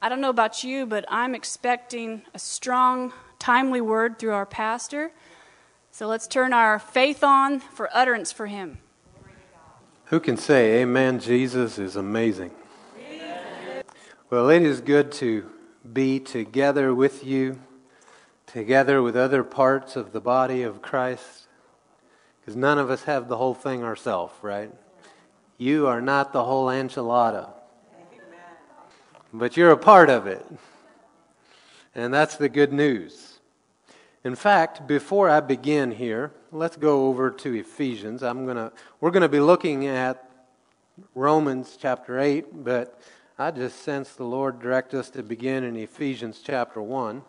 I don't know about you, but I'm expecting a strong, timely word through our pastor. So let's turn our faith on for utterance for him. Who can say, Amen, Jesus is amazing? Well, it is good to be together with you, together with other parts of the body of Christ, because none of us have the whole thing ourselves, right? You are not the whole enchilada, but you're a part of it. And that's the good news. In fact, before I begin here, let's go over to Ephesians. I'm gonna, we're going to be looking at Romans chapter 8, but I just sense the Lord direct us to begin in Ephesians chapter 1.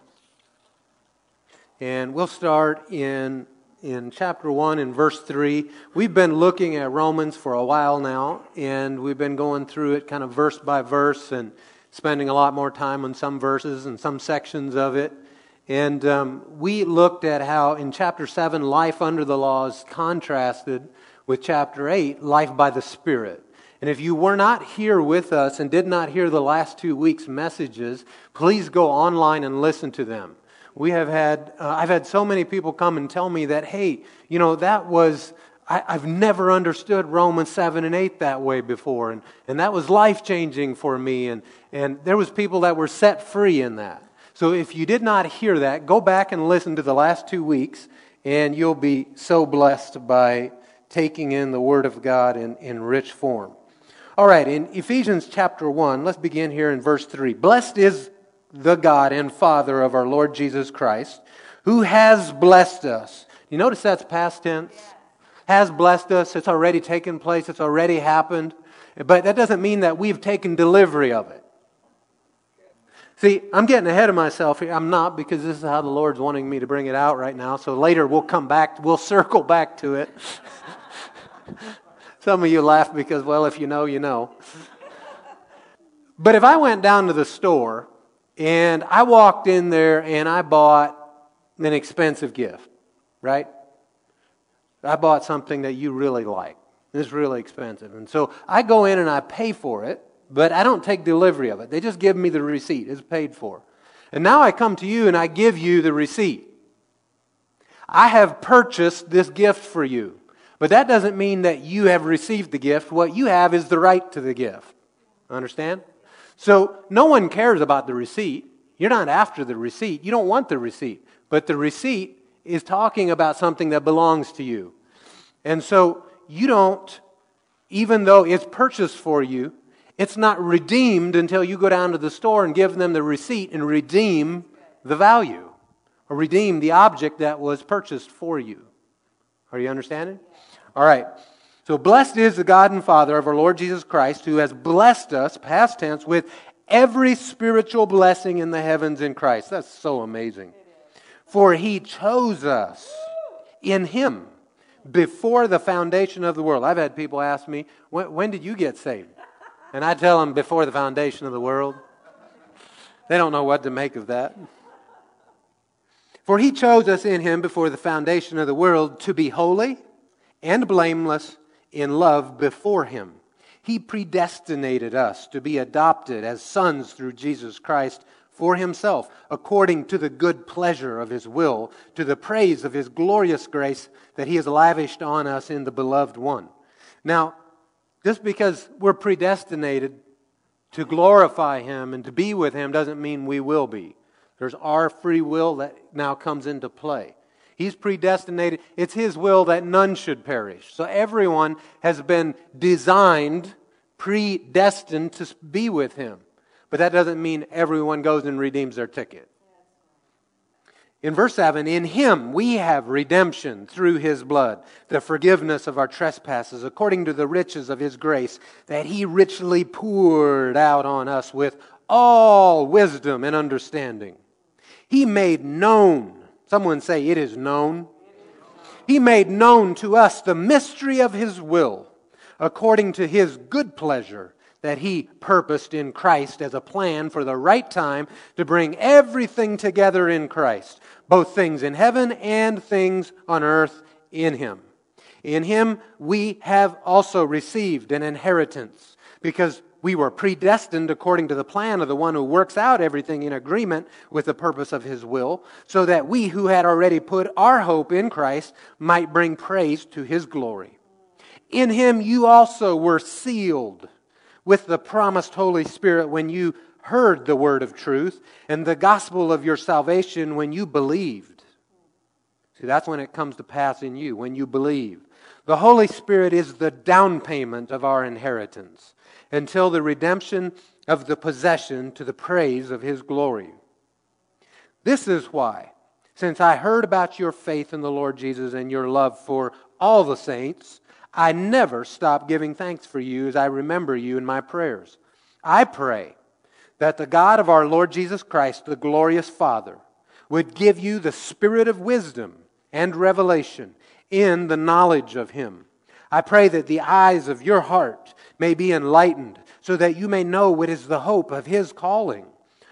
And we'll start in, in chapter 1 in verse 3. We've been looking at Romans for a while now, and we've been going through it kind of verse by verse and spending a lot more time on some verses and some sections of it. And um, we looked at how in chapter 7, life under the law is contrasted with chapter 8, life by the Spirit. And if you were not here with us and did not hear the last two weeks' messages, please go online and listen to them. We have had, uh, I've had so many people come and tell me that, hey, you know, that was, I, have never understood Romans 7 and 8 that way before. And, and that was life changing for me. And, and there was people that were set free in that. So if you did not hear that, go back and listen to the last two weeks, and you'll be so blessed by taking in the Word of God in, in rich form. All right, in Ephesians chapter 1, let's begin here in verse 3. Blessed is the God and Father of our Lord Jesus Christ, who has blessed us. You notice that's past tense? Has blessed us. It's already taken place. It's already happened. But that doesn't mean that we've taken delivery of it. See, I'm getting ahead of myself here. I'm not because this is how the Lord's wanting me to bring it out right now. So later we'll come back, we'll circle back to it. Some of you laugh because, well, if you know, you know. But if I went down to the store and I walked in there and I bought an expensive gift, right? I bought something that you really like. It's really expensive. And so I go in and I pay for it, but I don't take delivery of it. They just give me the receipt. It's paid for. And now I come to you and I give you the receipt. I have purchased this gift for you. But that doesn't mean that you have received the gift. What you have is the right to the gift. Understand? So no one cares about the receipt. You're not after the receipt. You don't want the receipt. But the receipt is talking about something that belongs to you. And so you don't, even though it's purchased for you, it's not redeemed until you go down to the store and give them the receipt and redeem the value or redeem the object that was purchased for you. Are you understanding? All right. So blessed is the God and Father of our Lord Jesus Christ, who has blessed us, past tense, with every spiritual blessing in the heavens in Christ. That's so amazing. For he chose us in him before the foundation of the world. I've had people ask me, when, when did you get saved? And I tell them, before the foundation of the world. They don't know what to make of that. For he chose us in him before the foundation of the world to be holy and blameless in love before Him. He predestinated us to be adopted as sons through Jesus Christ for Himself, according to the good pleasure of His will, to the praise of His glorious grace that He has lavished on us in the beloved one. Now, just because we're predestinated to glorify Him and to be with Him doesn't mean we will be. There's our free will that now comes into play. He's predestinated. It's His will that none should perish. So everyone has been designed, predestined to be with Him. But that doesn't mean everyone goes and redeems their ticket. In verse 7, in him we have redemption through his blood, the forgiveness of our trespasses, according to the riches of his grace, that he richly poured out on us with all wisdom and understanding. He made known Someone say, It is known. He made known to us the mystery of His will, according to His good pleasure that He purposed in Christ as a plan for the right time to bring everything together in Christ, both things in heaven and things on earth in Him. In Him we have also received an inheritance, because we were predestined according to the plan of the one who works out everything in agreement with the purpose of his will, so that we who had already put our hope in Christ might bring praise to his glory. In him you also were sealed with the promised Holy Spirit when you heard the word of truth and the gospel of your salvation when you believed. See, that's when it comes to pass in you, when you believe. The Holy Spirit is the down payment of our inheritance until the redemption of the possession to the praise of His glory. This is why, since I heard about your faith in the Lord Jesus and your love for all the saints, I never stop giving thanks for you as I remember you in my prayers. I pray that the God of our Lord Jesus Christ, the glorious Father, would give you the spirit of wisdom and revelation in the knowledge of Him. I pray that the eyes of your heart may be enlightened, so that you may know what is the hope of His calling,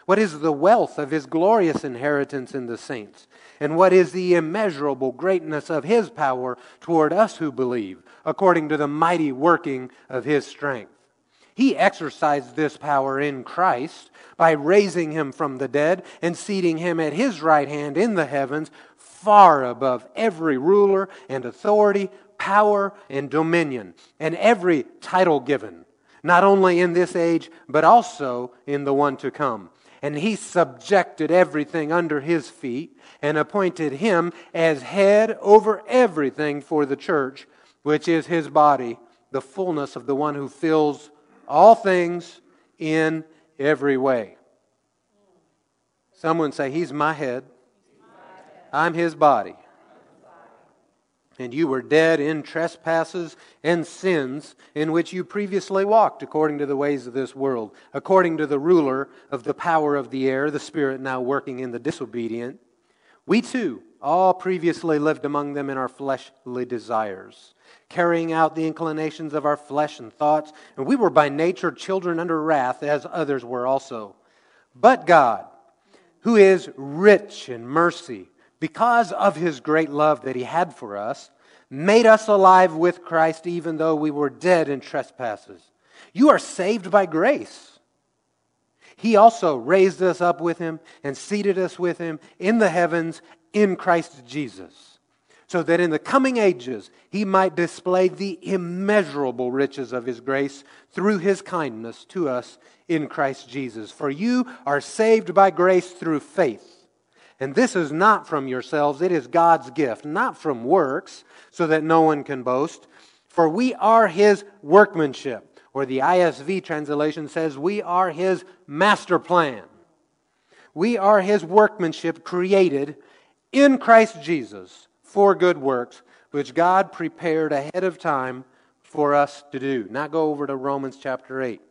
what is the wealth of His glorious inheritance in the saints, and what is the immeasurable greatness of His power toward us who believe, according to the mighty working of His strength. He exercised this power in Christ by raising him from the dead and seating him at his right hand in the heavens, far above every ruler and authority, power and dominion, and every title given, not only in this age, but also in the one to come. And he subjected everything under his feet and appointed him as head over everything for the church, which is his body, the fullness of the one who fills all things in every way. Someone say, He's my head. I'm his body. And you were dead in trespasses and sins in which you previously walked, according to the ways of this world, according to the ruler of the power of the air, the Spirit now working in the disobedient. We too all previously lived among them in our fleshly desires carrying out the inclinations of our flesh and thoughts. And we were by nature children under wrath, as others were also. But God, who is rich in mercy, because of his great love that he had for us, made us alive with Christ even though we were dead in trespasses. You are saved by grace. He also raised us up with him and seated us with him in the heavens in Christ Jesus so that in the coming ages he might display the immeasurable riches of his grace through his kindness to us in Christ Jesus. For you are saved by grace through faith. And this is not from yourselves, it is God's gift, not from works, so that no one can boast. For we are his workmanship, or the ISV translation says, we are his master plan. We are his workmanship created in Christ Jesus for good works, which God prepared ahead of time for us to do. Now go over to Romans chapter 8.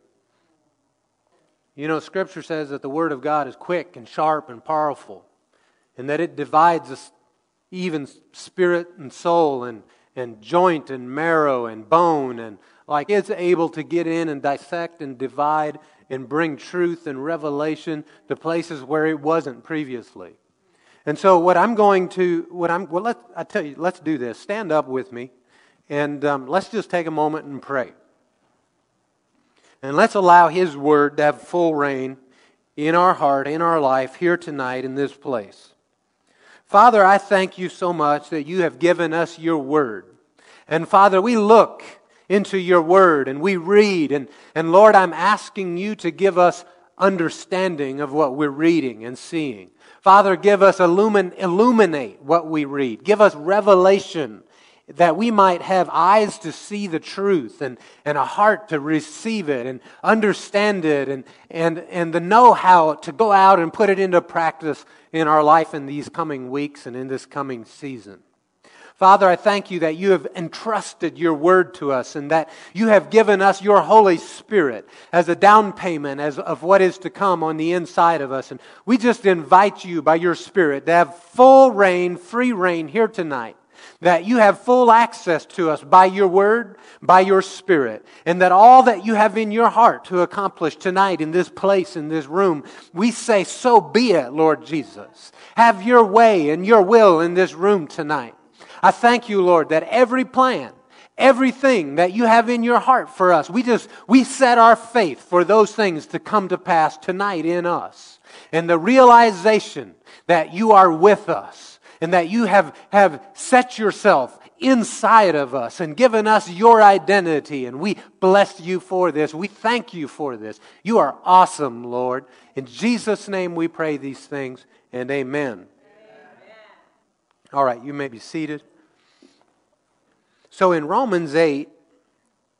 You know, Scripture says that the Word of God is quick and sharp and powerful, and that it divides us, even spirit and soul, and, and joint and marrow and bone, and like it's able to get in and dissect and divide and bring truth and revelation to places where it wasn't previously. And so, what I'm going to, what I'm, well, let, I tell you, let's do this. Stand up with me, and um, let's just take a moment and pray. And let's allow His Word to have full reign in our heart, in our life, here tonight in this place. Father, I thank you so much that you have given us your Word. And Father, we look into your Word and we read, and, and Lord, I'm asking you to give us understanding of what we're reading and seeing. Father, give us illumin, illuminate what we read. Give us revelation that we might have eyes to see the truth and, and a heart to receive it and understand it and, and, and the know how to go out and put it into practice in our life in these coming weeks and in this coming season. Father, I thank you that you have entrusted your word to us and that you have given us your Holy Spirit as a down payment as, of what is to come on the inside of us. And we just invite you by your Spirit to have full reign, free reign here tonight. That you have full access to us by your word, by your spirit, and that all that you have in your heart to accomplish tonight in this place, in this room, we say, So be it, Lord Jesus. Have your way and your will in this room tonight. I thank you, Lord, that every plan, everything that you have in your heart for us. We just, we set our faith for those things to come to pass tonight in us. And the realization that you are with us and that you have, have set yourself inside of us and given us your identity. And we bless you for this. We thank you for this. You are awesome, Lord. In Jesus' name we pray these things and amen. amen. All right, you may be seated. So in Romans 8,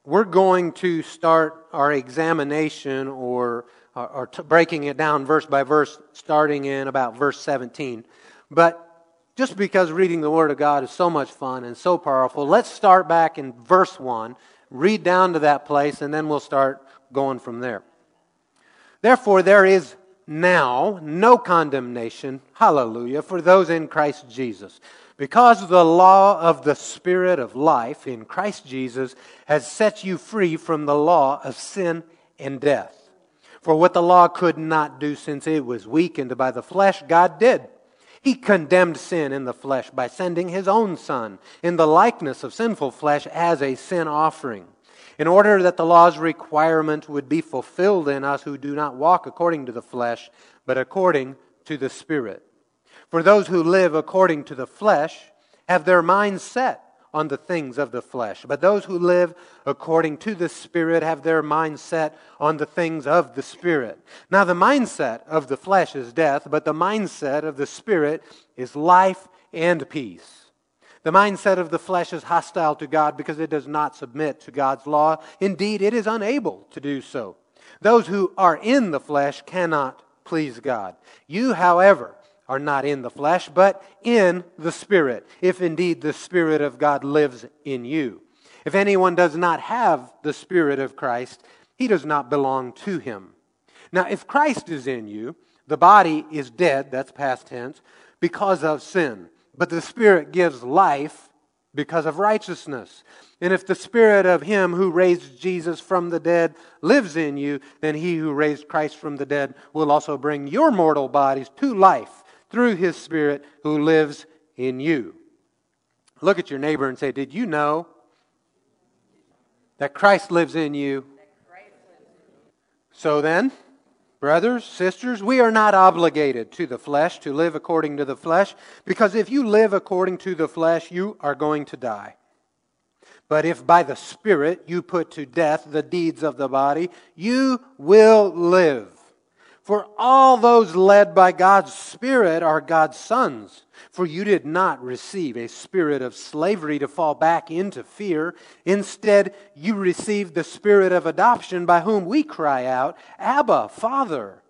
we're going to start our examination or, or, or breaking it down verse by verse, starting in about verse 17. But just because reading the Word of God is so much fun and so powerful, let's start back in verse 1, read down to that place, and then we'll start going from there. Therefore, there is now no condemnation, hallelujah, for those in Christ Jesus because the law of the Spirit of life in Christ Jesus has set you free from the law of sin and death. For what the law could not do since it was weakened by the flesh, God did. He condemned sin in the flesh by sending his own Son in the likeness of sinful flesh as a sin offering, in order that the law's requirement would be fulfilled in us who do not walk according to the flesh, but according to the Spirit. For those who live according to the flesh have their minds set on the things of the flesh. But those who live according to the Spirit have their mind set on the things of the Spirit. Now, the mindset of the flesh is death, but the mindset of the Spirit is life and peace. The mindset of the flesh is hostile to God because it does not submit to God's law. Indeed, it is unable to do so. Those who are in the flesh cannot please God. You, however, are not in the flesh, but in the Spirit, if indeed the Spirit of God lives in you. If anyone does not have the Spirit of Christ, he does not belong to him. Now, if Christ is in you, the body is dead, that's past tense, because of sin. But the Spirit gives life because of righteousness. And if the Spirit of Him who raised Jesus from the dead lives in you, then He who raised Christ from the dead will also bring your mortal bodies to life through his Spirit who lives in you. Look at your neighbor and say, Did you know that Christ lives in you? So then, brothers, sisters, we are not obligated to the flesh to live according to the flesh, because if you live according to the flesh, you are going to die. But if by the Spirit you put to death the deeds of the body, you will live. For all those led by God's Spirit are God's sons. For you did not receive a spirit of slavery to fall back into fear. Instead, you received the spirit of adoption by whom we cry out, Abba, Father.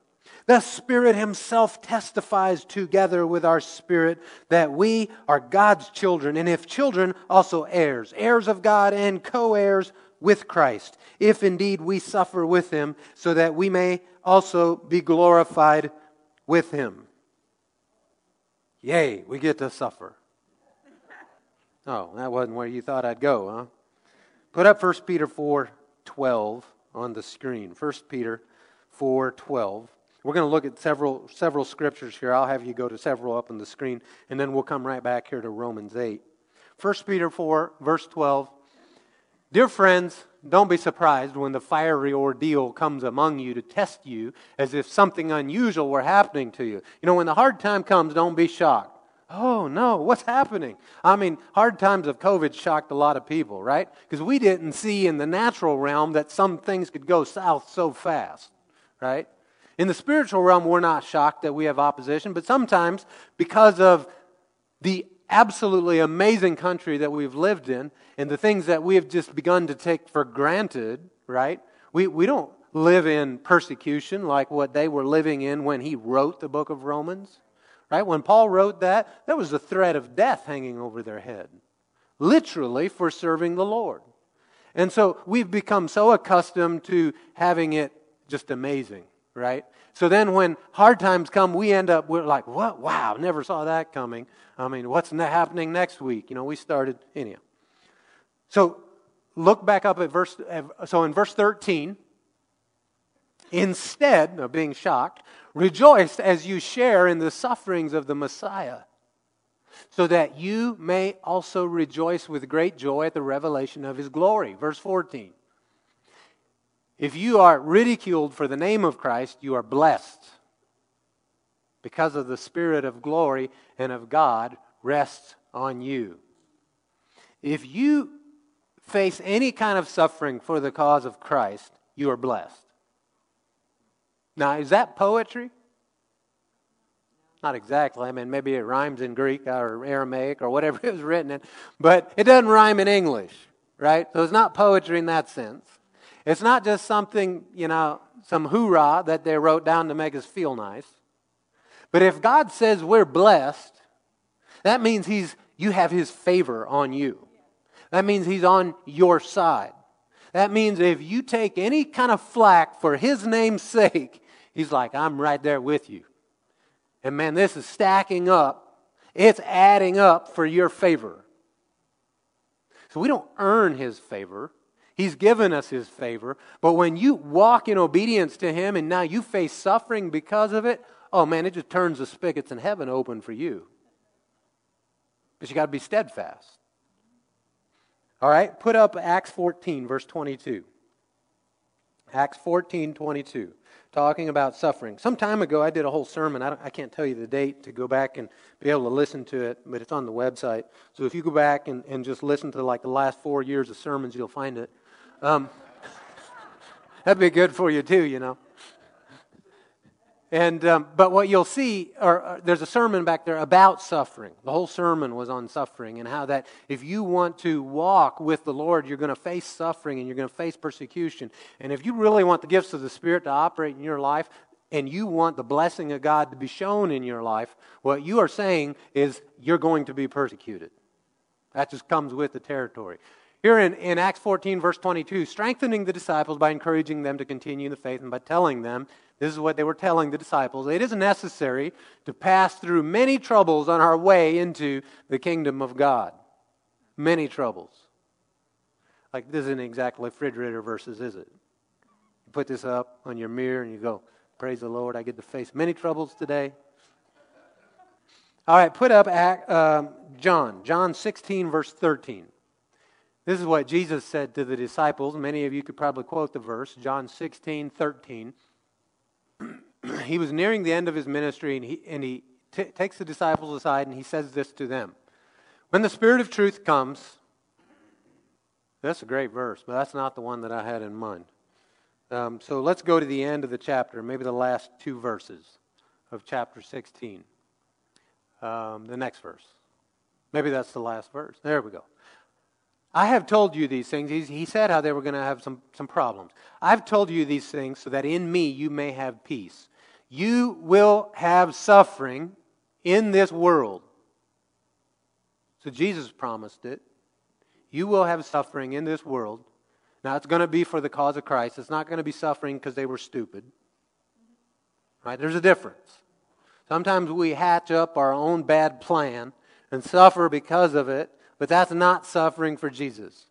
The Spirit Himself testifies together with our spirit that we are God's children, and if children, also heirs, heirs of God and co heirs with Christ, if indeed we suffer with Him, so that we may also be glorified with him. Yay, we get to suffer. Oh, that wasn't where you thought I'd go, huh? Put up 1 Peter 4 12 on the screen. 1 Peter 4 12. We're going to look at several, several scriptures here. I'll have you go to several up on the screen, and then we'll come right back here to Romans 8. 1 Peter 4, verse 12. Dear friends, don't be surprised when the fiery ordeal comes among you to test you as if something unusual were happening to you. You know, when the hard time comes, don't be shocked. Oh, no, what's happening? I mean, hard times of COVID shocked a lot of people, right? Because we didn't see in the natural realm that some things could go south so fast, right? In the spiritual realm, we're not shocked that we have opposition, but sometimes because of the absolutely amazing country that we've lived in and the things that we have just begun to take for granted, right? We, we don't live in persecution like what they were living in when he wrote the book of Romans, right? When Paul wrote that, there was a threat of death hanging over their head, literally for serving the Lord. And so we've become so accustomed to having it just amazing, right? So then when hard times come, we end up, we're like, what? Wow, never saw that coming. I mean, what's happening next week? You know, we started, anyhow. So look back up at verse, so in verse 13, instead of being shocked, rejoice as you share in the sufferings of the Messiah, so that you may also rejoice with great joy at the revelation of his glory. Verse 14. If you are ridiculed for the name of Christ, you are blessed because of the Spirit of glory and of God rests on you. If you face any kind of suffering for the cause of Christ, you are blessed. Now, is that poetry? Not exactly. I mean, maybe it rhymes in Greek or Aramaic or whatever it was written in, but it doesn't rhyme in English, right? So it's not poetry in that sense. It's not just something, you know, some hoorah that they wrote down to make us feel nice. But if God says we're blessed, that means he's, you have His favor on you. That means He's on your side. That means if you take any kind of flack for His name's sake, He's like, I'm right there with you. And man, this is stacking up. It's adding up for your favor. So we don't earn His favor. He's given us His favor. But when you walk in obedience to Him and now you face suffering because of it, oh man, it just turns the spigots in heaven open for you. But you got to be steadfast. All right, put up Acts 14, verse 22. Acts 14, 22, talking about suffering. Some time ago, I did a whole sermon. I, I, can't tell you the date to go back and be able to listen to it, but it's on the website. So if you go back and, and just listen to like the last four years of sermons, you'll find it. Um, that'd be good for you too, you know. And, um, but what you'll see, or, or, there's a sermon back there about suffering. The whole sermon was on suffering and how that if you want to walk with the Lord, you're going to face suffering and you're going to face persecution. And if you really want the gifts of the Spirit to operate in your life and you want the blessing of God to be shown in your life, what you are saying is you're going to be persecuted. That just comes with the territory. Here in, in Acts 14, verse 22, strengthening the disciples by encouraging them to continue in the faith and by telling them this is what they were telling the disciples. It is necessary to pass through many troubles on our way into the kingdom of God. Many troubles. Like, this isn't exactly refrigerator verses, is it? You put this up on your mirror and you go, Praise the Lord, I get to face many troubles today. All right, put up um, John, John 16, verse 13. This is what Jesus said to the disciples. Many of you could probably quote the verse, John 16, 13. he was nearing the end of his ministry, and he, and he t- takes the disciples aside and he says this to them When the Spirit of truth comes, that's a great verse, but that's not the one that I had in mind. Um, so let's go to the end of the chapter, maybe the last two verses of chapter 16. Um, the next verse. Maybe that's the last verse. There we go. I have told you these things. He said how they were going to have some, some problems. I've told you these things so that in me you may have peace. You will have suffering in this world. So Jesus promised it. You will have suffering in this world. Now, it's going to be for the cause of Christ. It's not going to be suffering because they were stupid. Right? There's a difference. Sometimes we hatch up our own bad plan and suffer because of it but that's not suffering for Jesus.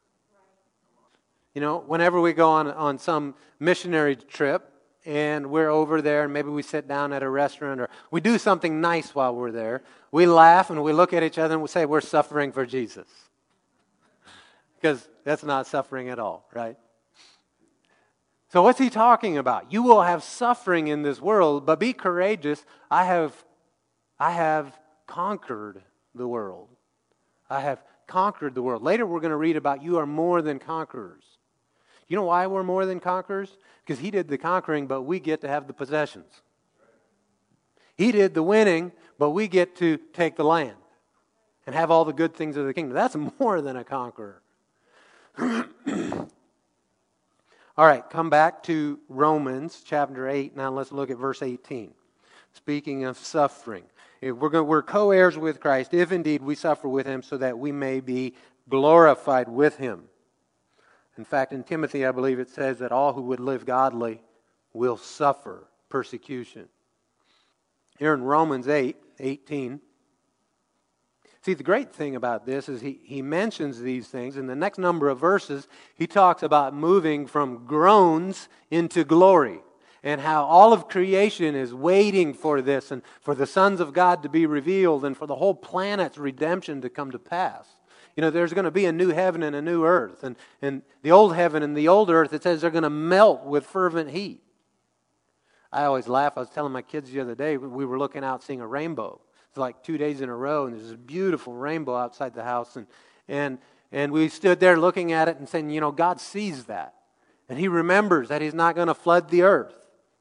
You know, whenever we go on, on some missionary trip and we're over there and maybe we sit down at a restaurant or we do something nice while we're there, we laugh and we look at each other and we say, We're suffering for Jesus. Because that's not suffering at all, right? So, what's he talking about? You will have suffering in this world, but be courageous. I have, I have conquered the world. I have conquered the world. Later, we're going to read about you are more than conquerors. You know why we're more than conquerors? Because he did the conquering, but we get to have the possessions. He did the winning, but we get to take the land and have all the good things of the kingdom. That's more than a conqueror. all right, come back to Romans chapter 8. Now let's look at verse 18. Speaking of suffering. If we're, going, we're co heirs with Christ, if indeed we suffer with him, so that we may be glorified with him. In fact, in Timothy, I believe it says that all who would live godly will suffer persecution. Here in Romans 8 18, See, the great thing about this is he, he mentions these things. In the next number of verses, he talks about moving from groans into glory. and how all of creation is waiting for this and for the sons of God to be revealed and for the whole planet's redemption to come to pass. You know, there's going to be a new heaven and a new earth. And, and the old heaven and the old earth, it says they're going to melt with fervent heat. I always laugh. I was telling my kids the other day, we were looking out seeing a rainbow. It's like two days in a row, and there's this beautiful rainbow outside the house. And, and, and we stood there looking at it and saying, you know, God sees that. And He remembers that He's not going to flood the earth,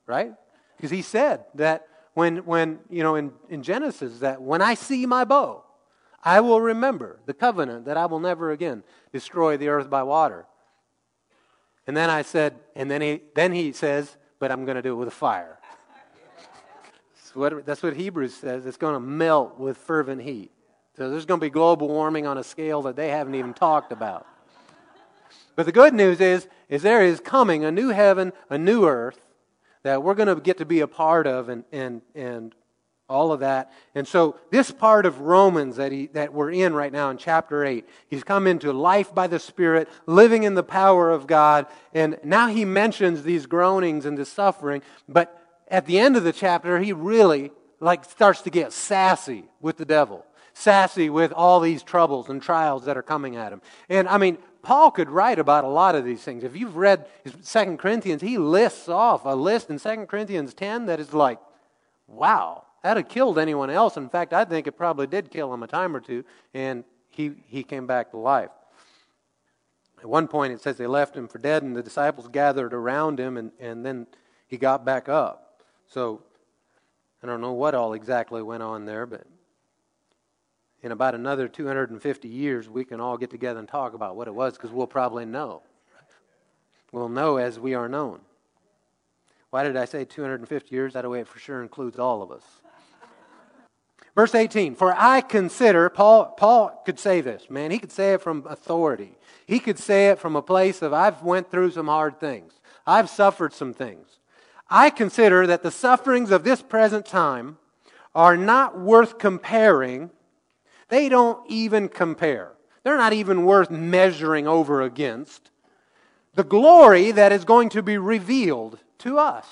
right? Because He said that when, when you know, in, in Genesis, that when I see my bow, I will remember the covenant that I will never again destroy the earth by water. And then I said, and then he, then he says, but I'm going to do it with fire. that's, what, that's what Hebrews says. It's going to melt with fervent heat. So there's going to be global warming on a scale that they haven't even talked about. But the good news is, is there is coming a new heaven, a new earth that we're going to get to be a part of and, and, and all of that. And so this part of Romans that, he, that we're in right now in chapter 8, he's come into life by the Spirit, living in the power of God, and now he mentions these groanings and the suffering, but at the end of the chapter, he really like starts to get sassy with the devil, sassy with all these troubles and trials that are coming at him. And I mean, Paul could write about a lot of these things. If you've read Second Corinthians, he lists off a list in Second Corinthians 10 that is like, wow, That'd have killed anyone else. In fact, I think it probably did kill him a time or two, and he, he came back to life. At one point, it says they left him for dead, and the disciples gathered around him, and, and then he got back up. So I don't know what all exactly went on there, but in about another 250 years, we can all get together and talk about what it was because we'll probably know. We'll know as we are known. Why did I say 250 years? That way it for sure includes all of us. Verse 18, for I consider, Paul, Paul could say this, man, he could say it from authority. He could say it from a place of, I've went through some hard things. I've suffered some things. I consider that the sufferings of this present time are not worth comparing. They don't even compare. They're not even worth measuring over against the glory that is going to be revealed to us.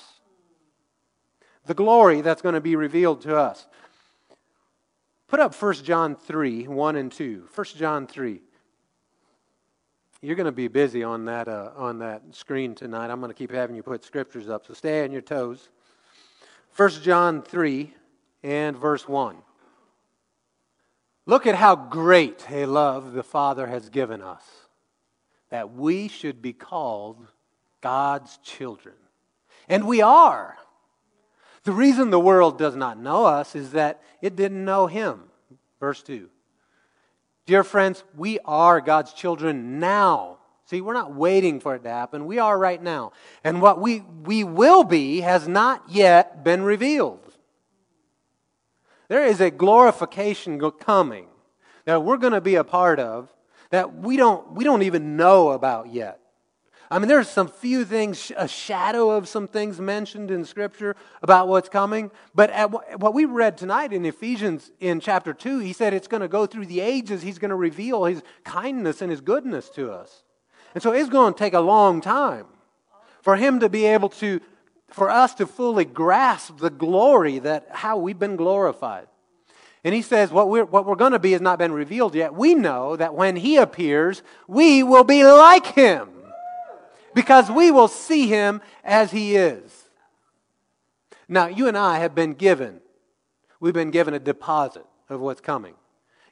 The glory that's going to be revealed to us. Put up 1 John 3 1 and 2. 1 John 3. You're going to be busy on that, uh, on that screen tonight. I'm going to keep having you put scriptures up, so stay on your toes. 1 John 3 and verse 1. Look at how great a love the Father has given us, that we should be called God's children. And we are. The reason the world does not know us is that it didn't know him. Verse 2. Dear friends, we are God's children now. See, we're not waiting for it to happen. We are right now. And what we, we will be has not yet been revealed. There is a glorification coming that we're going to be a part of that we don't, we don't even know about yet. I mean, there's some few things, a shadow of some things mentioned in Scripture about what's coming. But what we read tonight in Ephesians in chapter 2, he said it's going to go through the ages. He's going to reveal his kindness and his goodness to us. And so it's going to take a long time for him to be able to, for us to fully grasp the glory that how we've been glorified. And he says, what we're, what we're going to be has not been revealed yet. We know that when he appears, we will be like him because we will see him as he is. Now, you and I have been given, we've been given a deposit of what's coming.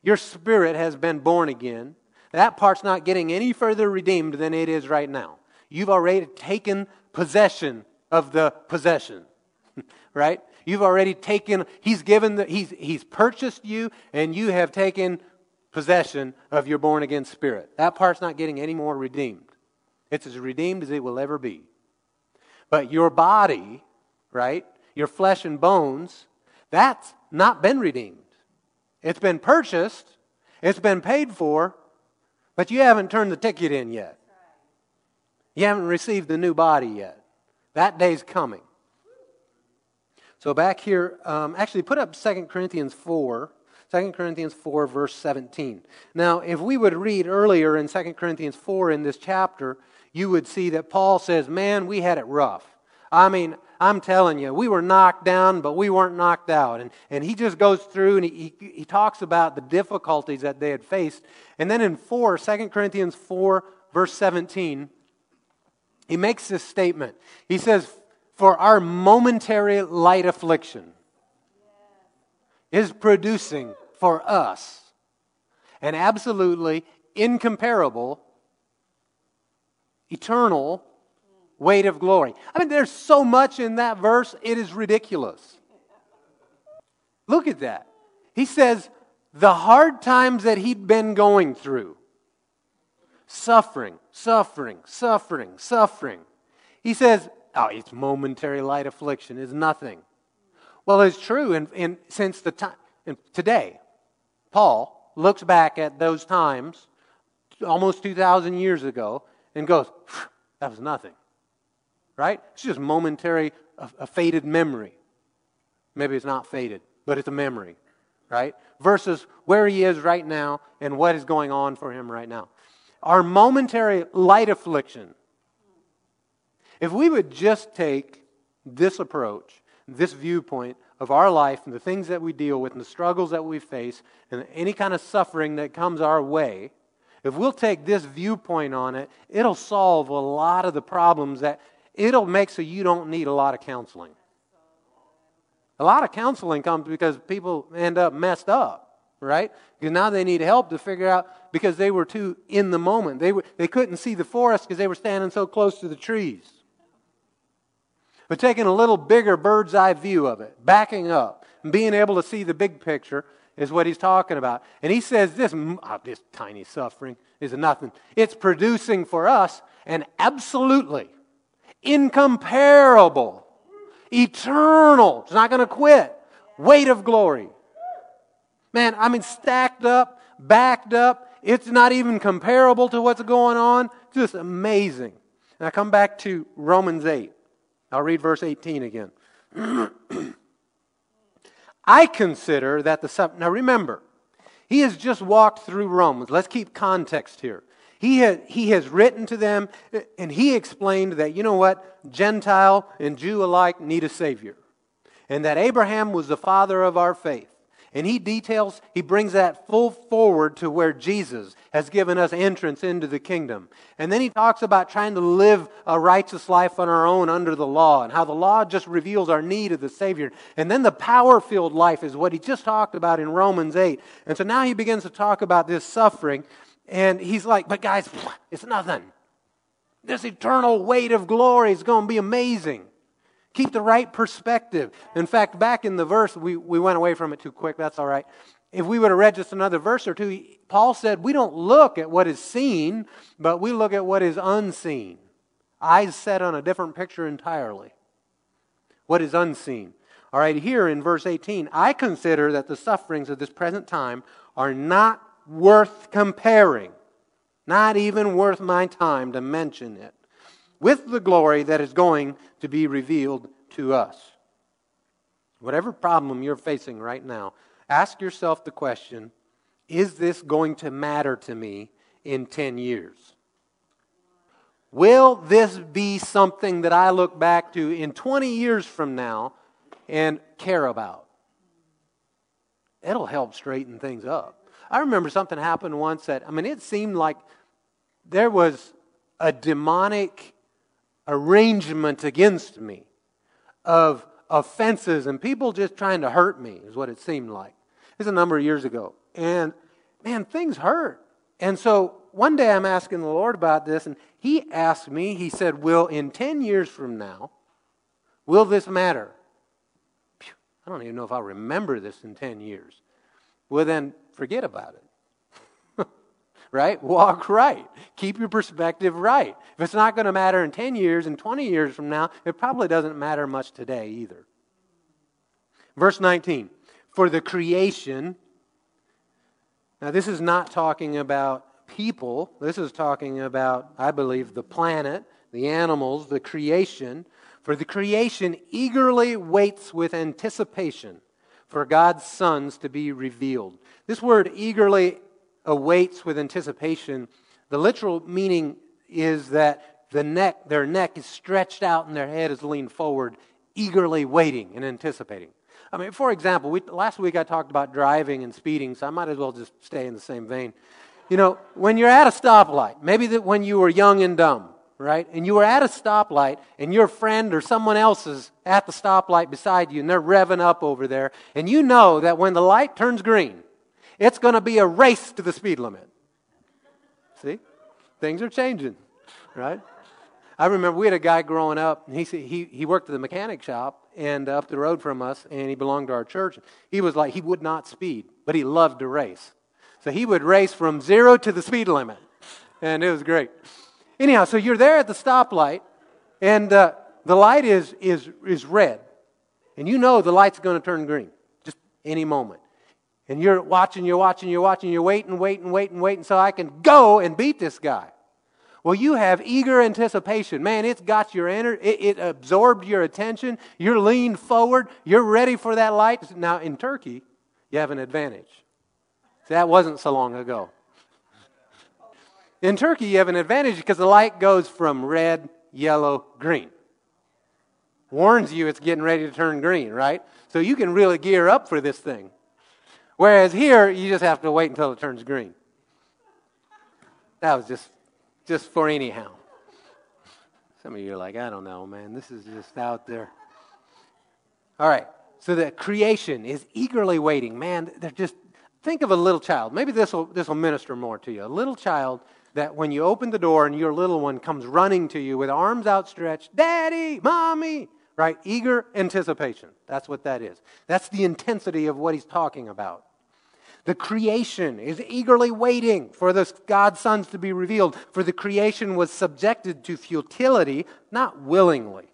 Your spirit has been born again. That part's not getting any further redeemed than it is right now. You've already taken possession of the possession, right? You've already taken, he's given the, he's, he's purchased you and you have taken possession of your born again spirit. That part's not getting any more redeemed. It's as redeemed as it will ever be. But your body, right, your flesh and bones, that's not been redeemed. It's been purchased, it's been paid for, but you haven't turned the ticket in yet. You haven't received the new body yet. That day's coming. So back here, um, actually put up 2 Corinthians 4. 2 Corinthians 4, verse 17. Now, if we would read earlier in 2 Corinthians 4 in this chapter, you would see that Paul says, Man, we had it rough. I mean, I'm telling you, we were knocked down, but we weren't knocked out. And, and he just goes through and he, he, he talks about the difficulties that they had faced. And then in 4, 2 Corinthians 4, verse 17, he makes this statement. He says, For our momentary light affliction is producing for us an absolutely incomparable, eternal weight of glory. I mean, there's so much in that verse, it is ridiculous. Look at that. He says, the hard times that he'd been going through, suffering, suffering, suffering, suffering. He says, oh, it's momentary light affliction, is nothing. Well, it's true, and, and since the time, today, Paul looks back at those times almost 2,000 years ago and goes, that was nothing right? It's just momentary, a, a faded memory. Maybe it's not faded, but it's a memory, right? Versus where he is right now and what is going on for him right now. Our momentary light affliction, if we would just take this approach, this viewpoint of our life and the things that we deal with and the struggles that we face and any kind of suffering that comes our way, if we'll take this viewpoint on it, it'll solve a lot of the problems that it'll make so you don't need a lot of counseling. A lot of counseling comes because people end up messed up, right? Because now they need help to figure out because they were too in the moment. They, were, they couldn't see the forest because they were standing so close to the trees. But taking a little bigger bird's eye view of it, backing up, and being able to see the big picture is what he's talking about. And he says this, oh, this tiny suffering is nothing. It's producing for us an absolutely incomparable, eternal, it's not going to quit, weight of glory. Man, I mean, stacked up, backed up. It's not even comparable to what's going on. Just amazing. And I come back to Romans 8. I'll read verse 18 again. I consider that the. Now remember, he has just walked through Romans. Let's keep context here. He, had, he has written to them and he explained that, you know what, Gentile and Jew alike need a Savior. And that Abraham was the father of our faith. And he details, he brings that full forward to where Jesus has given us entrance into the kingdom. And then he talks about trying to live a righteous life on our own under the law and how the law just reveals our need of the Savior. And then the power filled life is what he just talked about in Romans 8. And so now he begins to talk about this suffering and he's like, but guys, it's nothing. This eternal weight of glory is going to be amazing. Keep the right perspective. In fact, back in the verse, we, we went away from it too quick. That's all right. If we would have read just another verse or two, Paul said, We don't look at what is seen, but we look at what is unseen. Eyes set on a different picture entirely. What is unseen? All right, here in verse 18, I consider that the sufferings of this present time are not worth comparing, not even worth my time to mention it, with the glory that is going to be revealed to us. Whatever problem you're facing right now, ask yourself the question is this going to matter to me in 10 years? Will this be something that I look back to in 20 years from now and care about? It'll help straighten things up. I remember something happened once that, I mean, it seemed like there was a demonic arrangement against me of offenses and people just trying to hurt me, is what it seemed like. It's a number of years ago. And man, things hurt. And so one day I'm asking the Lord about this, and He asked me, He said, Will in 10 years from now, will this matter? I don't even know if I'll remember this in 10 years. Well, then forget about it. Right? Walk right. Keep your perspective right. If it's not going to matter in 10 years and 20 years from now, it probably doesn't matter much today either. Verse 19 For the creation, now this is not talking about people, this is talking about, I believe, the planet, the animals, the creation. For the creation eagerly waits with anticipation for God's sons to be revealed. This word eagerly awaits with anticipation. The literal meaning is that the neck, their neck is stretched out and their head is leaned forward eagerly waiting and anticipating. I mean, for example, we, last week I talked about driving and speeding, so I might as well just stay in the same vein. You know, when you're at a stoplight, maybe that when you were young and dumb, right? And you were at a stoplight and your friend or someone else is at the stoplight beside you and they're revving up over there, and you know that when the light turns green, it's going to be a race to the speed limit. See? Things are changing, right? I remember we had a guy growing up, and he, he, he worked at the mechanic shop and up the road from us, and he belonged to our church. He was like, he would not speed, but he loved to race. So he would race from zero to the speed limit, and it was great. Anyhow, so you're there at the stoplight, and uh, the light is, is, is red, and you know the light's going to turn green just any moment. And you're watching, you're watching, you're watching, you're waiting, waiting, waiting, waiting, so I can go and beat this guy. Well, you have eager anticipation. Man, it's got your enter, it, it absorbed your attention. You're leaned forward. You're ready for that light. Now, in Turkey, you have an advantage. See, that wasn't so long ago. In Turkey, you have an advantage because the light goes from red, yellow, green. Warns you it's getting ready to turn green, right? So you can really gear up for this thing. Whereas here, you just have to wait until it turns green. That was just just for anyhow. Some of you are like, I don't know, man. This is just out there. All right. So the creation is eagerly waiting. Man, they're just think of a little child. Maybe this will this will minister more to you. A little child that when you open the door and your little one comes running to you with arms outstretched, Daddy, Mommy, right? Eager anticipation. That's what that is. That's the intensity of what he's talking about. The creation is eagerly waiting for the God's sons to be revealed, for the creation was subjected to futility, not willingly,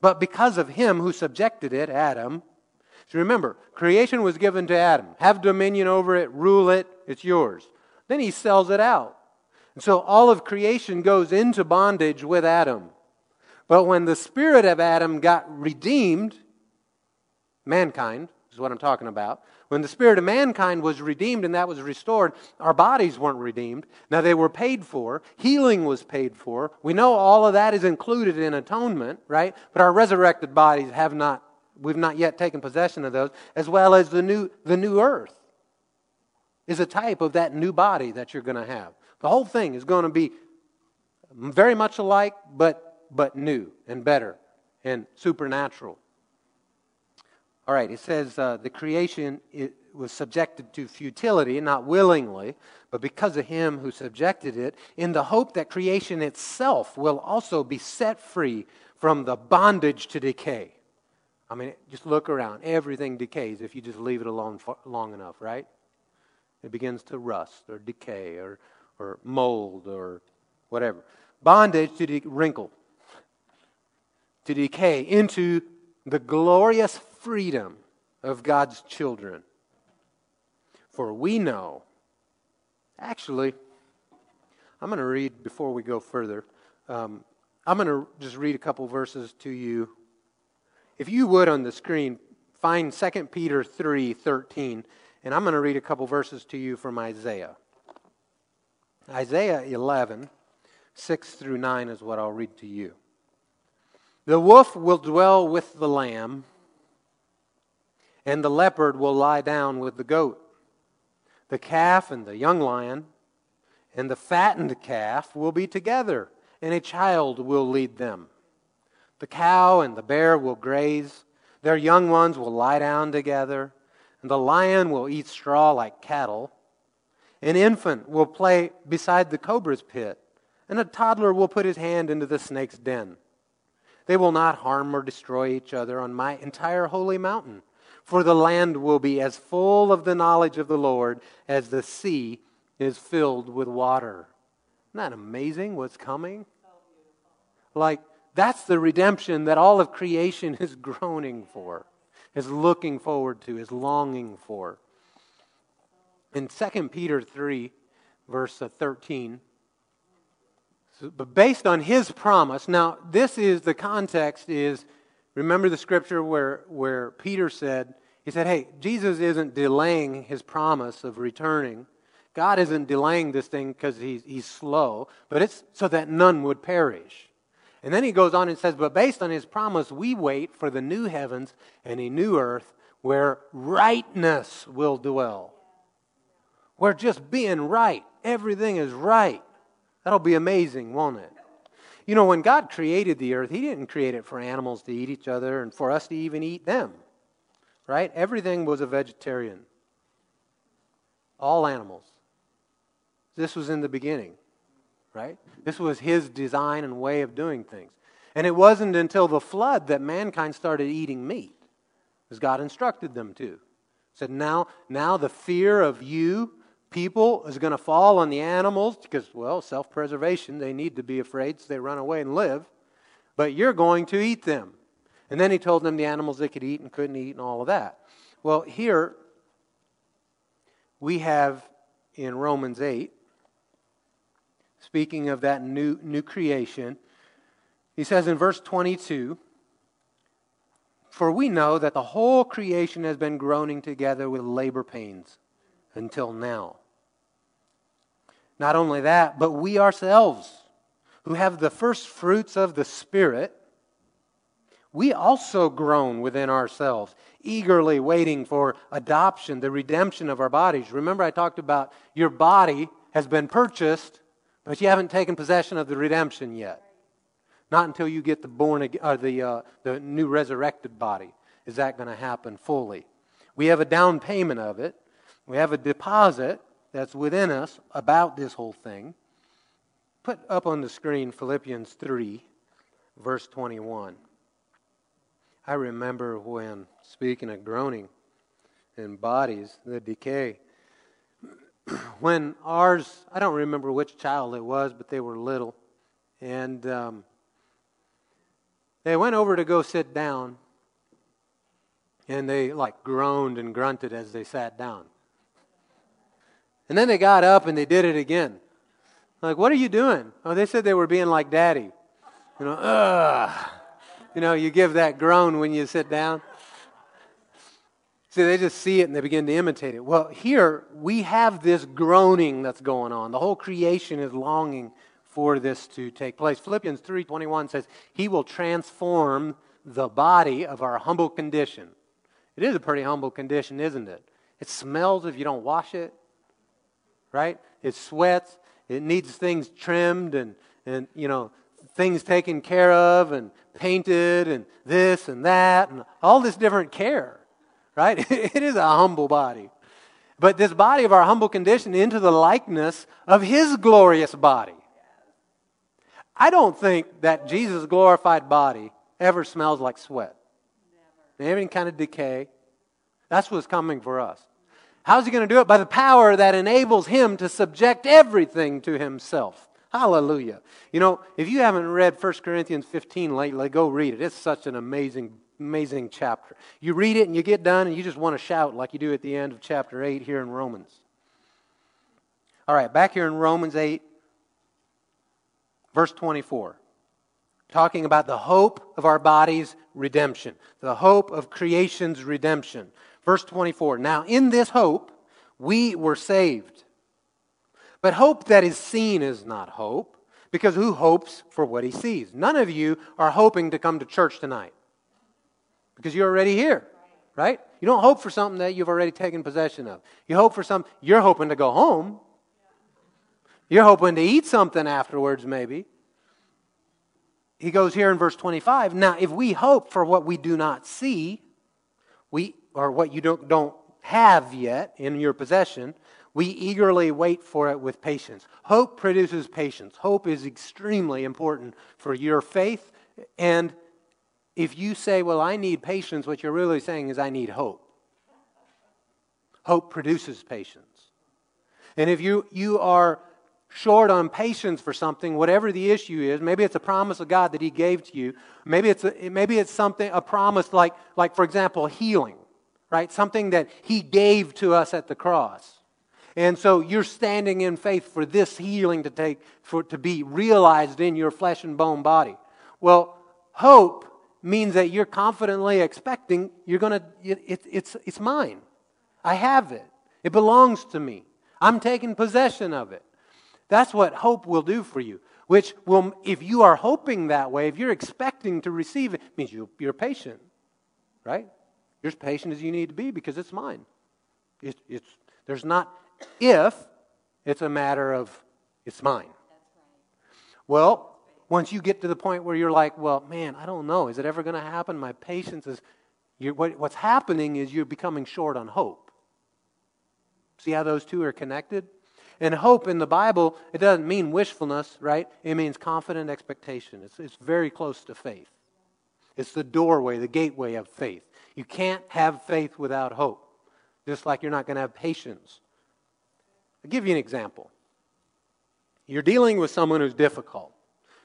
but because of him who subjected it, Adam. So remember, creation was given to Adam. Have dominion over it, rule it, it's yours. Then he sells it out. And so all of creation goes into bondage with Adam. But when the spirit of Adam got redeemed, mankind is what I'm talking about, when the spirit of mankind was redeemed and that was restored, our bodies weren't redeemed. Now they were paid for, healing was paid for. We know all of that is included in atonement, right? But our resurrected bodies have not we've not yet taken possession of those, as well as the new the new earth is a type of that new body that you're going to have. The whole thing is going to be very much alike, but but new and better and supernatural. All right, it says uh, the creation was subjected to futility, not willingly, but because of him who subjected it, in the hope that creation itself will also be set free from the bondage to decay. I mean, just look around. Everything decays if you just leave it alone for long enough, right? It begins to rust or decay or, or mold or whatever. Bondage to de- wrinkle, to decay into the glorious freedom of God's children. For we know, actually, I'm going to read before we go further. Um, I'm going to just read a couple verses to you. If you would on the screen, find 2 Peter 3 13, and I'm going to read a couple verses to you from Isaiah. Isaiah 11, 6 through 9 is what I'll read to you. The wolf will dwell with the lamb and the leopard will lie down with the goat. The calf and the young lion and the fattened calf will be together, and a child will lead them. The cow and the bear will graze, their young ones will lie down together, and the lion will eat straw like cattle. An infant will play beside the cobra's pit, and a toddler will put his hand into the snake's den. They will not harm or destroy each other on my entire holy mountain for the land will be as full of the knowledge of the Lord as the sea is filled with water. Isn't that amazing what's coming? Like, that's the redemption that all of creation is groaning for, is looking forward to, is longing for. In 2 Peter 3, verse 13, but based on his promise, now this is the context is Remember the scripture where, where Peter said, he said, hey, Jesus isn't delaying his promise of returning. God isn't delaying this thing because he's, he's slow, but it's so that none would perish. And then he goes on and says, But based on his promise, we wait for the new heavens and a new earth where rightness will dwell. Where just being right, everything is right. That'll be amazing, won't it? You know, when God created the earth, He didn't create it for animals to eat each other and for us to even eat them. Right? Everything was a vegetarian. All animals. This was in the beginning. Right? This was His design and way of doing things. And it wasn't until the flood that mankind started eating meat, as God instructed them to. Said, now, now the fear of you people is going to fall on the animals because, well, self preservation, they need to be afraid so they run away and live. But you're going to eat them. And then he told them the animals they could eat and couldn't eat and all of that. Well, here we have in Romans 8, speaking of that new, new creation, he says in verse 22 For we know that the whole creation has been groaning together with labor pains until now. Not only that, but we ourselves, who have the first fruits of the Spirit, we also groan within ourselves, eagerly waiting for adoption, the redemption of our bodies. Remember, I talked about your body has been purchased, but you haven't taken possession of the redemption yet. Not until you get the born or the uh, the new resurrected body is that going to happen fully. We have a down payment of it. We have a deposit, that's within us about this whole thing. Put up on the screen Philippians 3, verse 21. I remember when, speaking of groaning in bodies, the decay, when ours, I don't remember which child it was, but they were little, and um, they went over to go sit down, and they like groaned and grunted as they sat down. And then they got up and they did it again. Like, what are you doing? Oh, they said they were being like daddy. You know, ugh. You know, you give that groan when you sit down. See, they just see it and they begin to imitate it. Well, here we have this groaning that's going on. The whole creation is longing for this to take place. Philippians 3:21 says, "He will transform the body of our humble condition." It is a pretty humble condition, isn't it? It smells if you don't wash it right? It sweats. It needs things trimmed and, and you know, things taken care of and painted and this and that and all this different care, right? it is a humble body. But this body of our humble condition into the likeness of his glorious body. I don't think that Jesus' glorified body ever smells like sweat. Never. Any kind of decay. That's what's coming for us. How's he going to do it? By the power that enables him to subject everything to himself. Hallelujah. You know, if you haven't read 1 Corinthians 15 lately, go read it. It's such an amazing, amazing chapter. You read it and you get done and you just want to shout like you do at the end of chapter 8 here in Romans. All right, back here in Romans 8, verse 24 talking about the hope of our body's redemption, the hope of creation's redemption. Verse 24 Now, in this hope, we were saved. But hope that is seen is not hope, because who hopes for what he sees? None of you are hoping to come to church tonight because you're already here, right? You don't hope for something that you've already taken possession of. You hope for something, you're hoping to go home. You're hoping to eat something afterwards, maybe. He goes here in verse 25 Now, if we hope for what we do not see, we or what you don't, don't have yet in your possession, we eagerly wait for it with patience. Hope produces patience. Hope is extremely important for your faith. And if you say, Well, I need patience, what you're really saying is, I need hope. Hope produces patience. And if you, you are short on patience for something, whatever the issue is, maybe it's a promise of God that He gave to you. Maybe it's, a, maybe it's something, a promise like, like, for example, healing right? Something that He gave to us at the cross. And so you're standing in faith for this healing to take, for to be realized in your flesh and bone body. Well, hope means that you're confidently expecting you're going to, it, it's, it's mine. I have it. It belongs to me. I'm taking possession of it. That's what hope will do for you. which will, if you are hoping that way, if you're expecting to receive it, means you, you're patient, right? You're as patient as you need to be because it's mine. It, it's, there's not if, it's a matter of it's mine. Well, once you get to the point where you're like, well, man, I don't know. Is it ever going to happen? My patience is. What, what's happening is you're becoming short on hope. See how those two are connected? And hope in the Bible, it doesn't mean wishfulness, right? It means confident expectation. It's, it's very close to faith. It's the doorway, the gateway of faith. You can't have faith without hope, just like you're not going to have patience. I'll give you an example. You're dealing with someone who's difficult,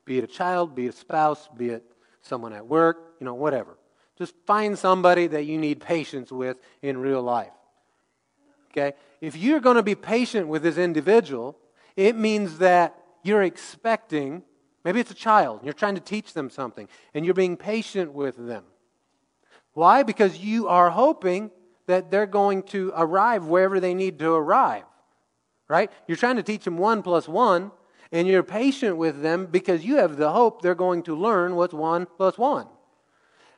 be it a child, be it a spouse, be it someone at work, you know, whatever. Just find somebody that you need patience with in real life. Okay? If you're going to be patient with this individual, it means that you're expecting, maybe it's a child, and you're trying to teach them something, and you're being patient with them. Why? Because you are hoping that they're going to arrive wherever they need to arrive. Right? You're trying to teach them one plus one, and you're patient with them because you have the hope they're going to learn what's one plus one.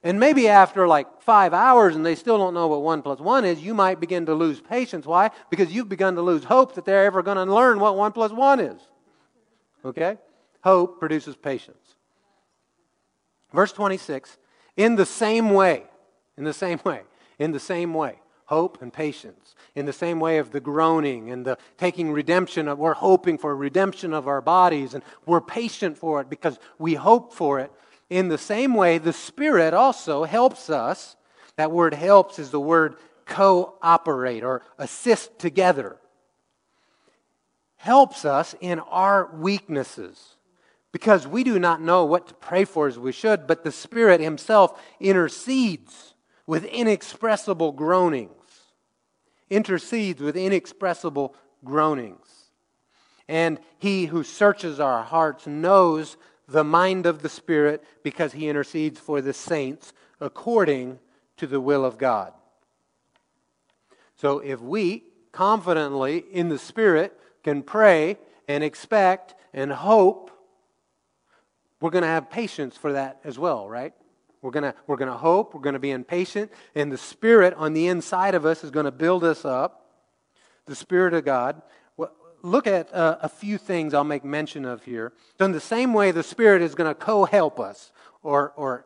And maybe after like five hours and they still don't know what one plus one is, you might begin to lose patience. Why? Because you've begun to lose hope that they're ever going to learn what one plus one is. Okay? Hope produces patience. Verse 26 In the same way, in the same way, in the same way, hope and patience. In the same way of the groaning and the taking redemption, of, we're hoping for redemption of our bodies and we're patient for it because we hope for it. In the same way, the Spirit also helps us. That word helps is the word cooperate or assist together. Helps us in our weaknesses because we do not know what to pray for as we should, but the Spirit Himself intercedes with inexpressible groanings. Intercedes with inexpressible groanings. And He who searches our hearts knows the mind of the Spirit because he intercedes for the saints according to the will of God. So if we confidently in the Spirit can pray and expect and hope, we're going to have patience for that as well, right? We're going we're going to hope, we're going to be impatient, and the Spirit on the inside of us is going to build us up. The Spirit of God look at uh, a few things I'll make mention of here. So, in the same way, the Spirit is going to co help us or, or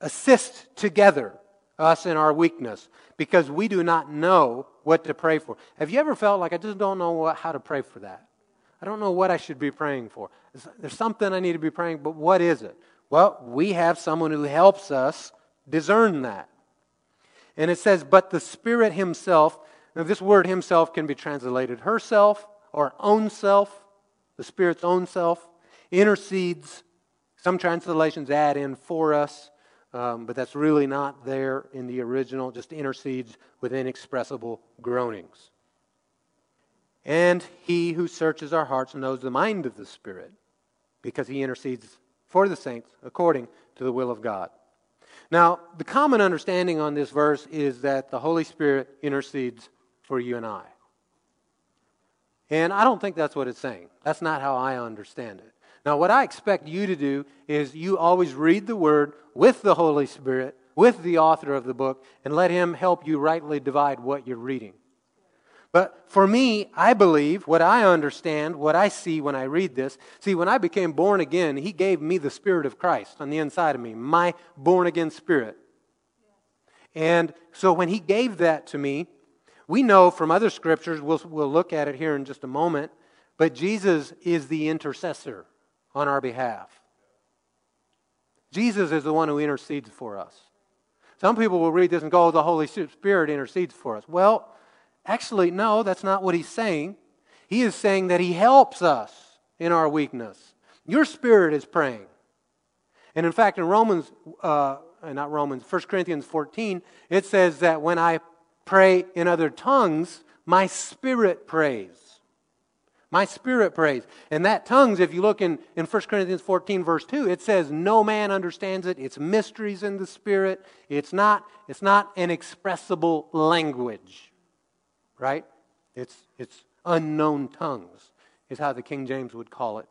assist together us in our weakness because we do not know what to pray for. Have you ever felt like I just don't know what, how to pray for that? I don't know what I should be praying for. There's something I need to be praying, but what is it? Well, we have someone who helps us discern that. And it says, but the Spirit Himself, now this word Himself can be translated herself, our own self, the Spirit's own self, intercedes. Some translations add in for us, um, but that's really not there in the original, just intercedes with inexpressible groanings. And he who searches our hearts knows the mind of the Spirit, because he intercedes for the saints according to the will of God. Now, the common understanding on this verse is that the Holy Spirit intercedes for you and I. And I don't think that's what it's saying. That's not how I understand it. Now, what I expect you to do is you always read the Word with the Holy Spirit, with the author of the book, and let Him help you rightly divide what you're reading. But for me, I believe what I understand, what I see when I read this. See, when I became born again, He gave me the Spirit of Christ on the inside of me, my born again spirit. And so when He gave that to me, we know from other scriptures, we'll, we'll look at it here in just a moment, but Jesus is the intercessor on our behalf. Jesus is the one who intercedes for us. Some people will read this and go, oh, the Holy Spirit intercedes for us. Well, actually, no, that's not what he's saying. He is saying that he helps us in our weakness. Your spirit is praying. And in fact, in Romans, uh, not Romans, 1 Corinthians 14, it says that when I pray in other tongues, my spirit prays. My spirit prays. And that tongues, if you look in, in 1 Corinthians 14, verse 2, it says, No man understands it. It's mysteries in the spirit. It's not, it's not an expressible language. Right? It's, it's unknown tongues, is how the King James would call it.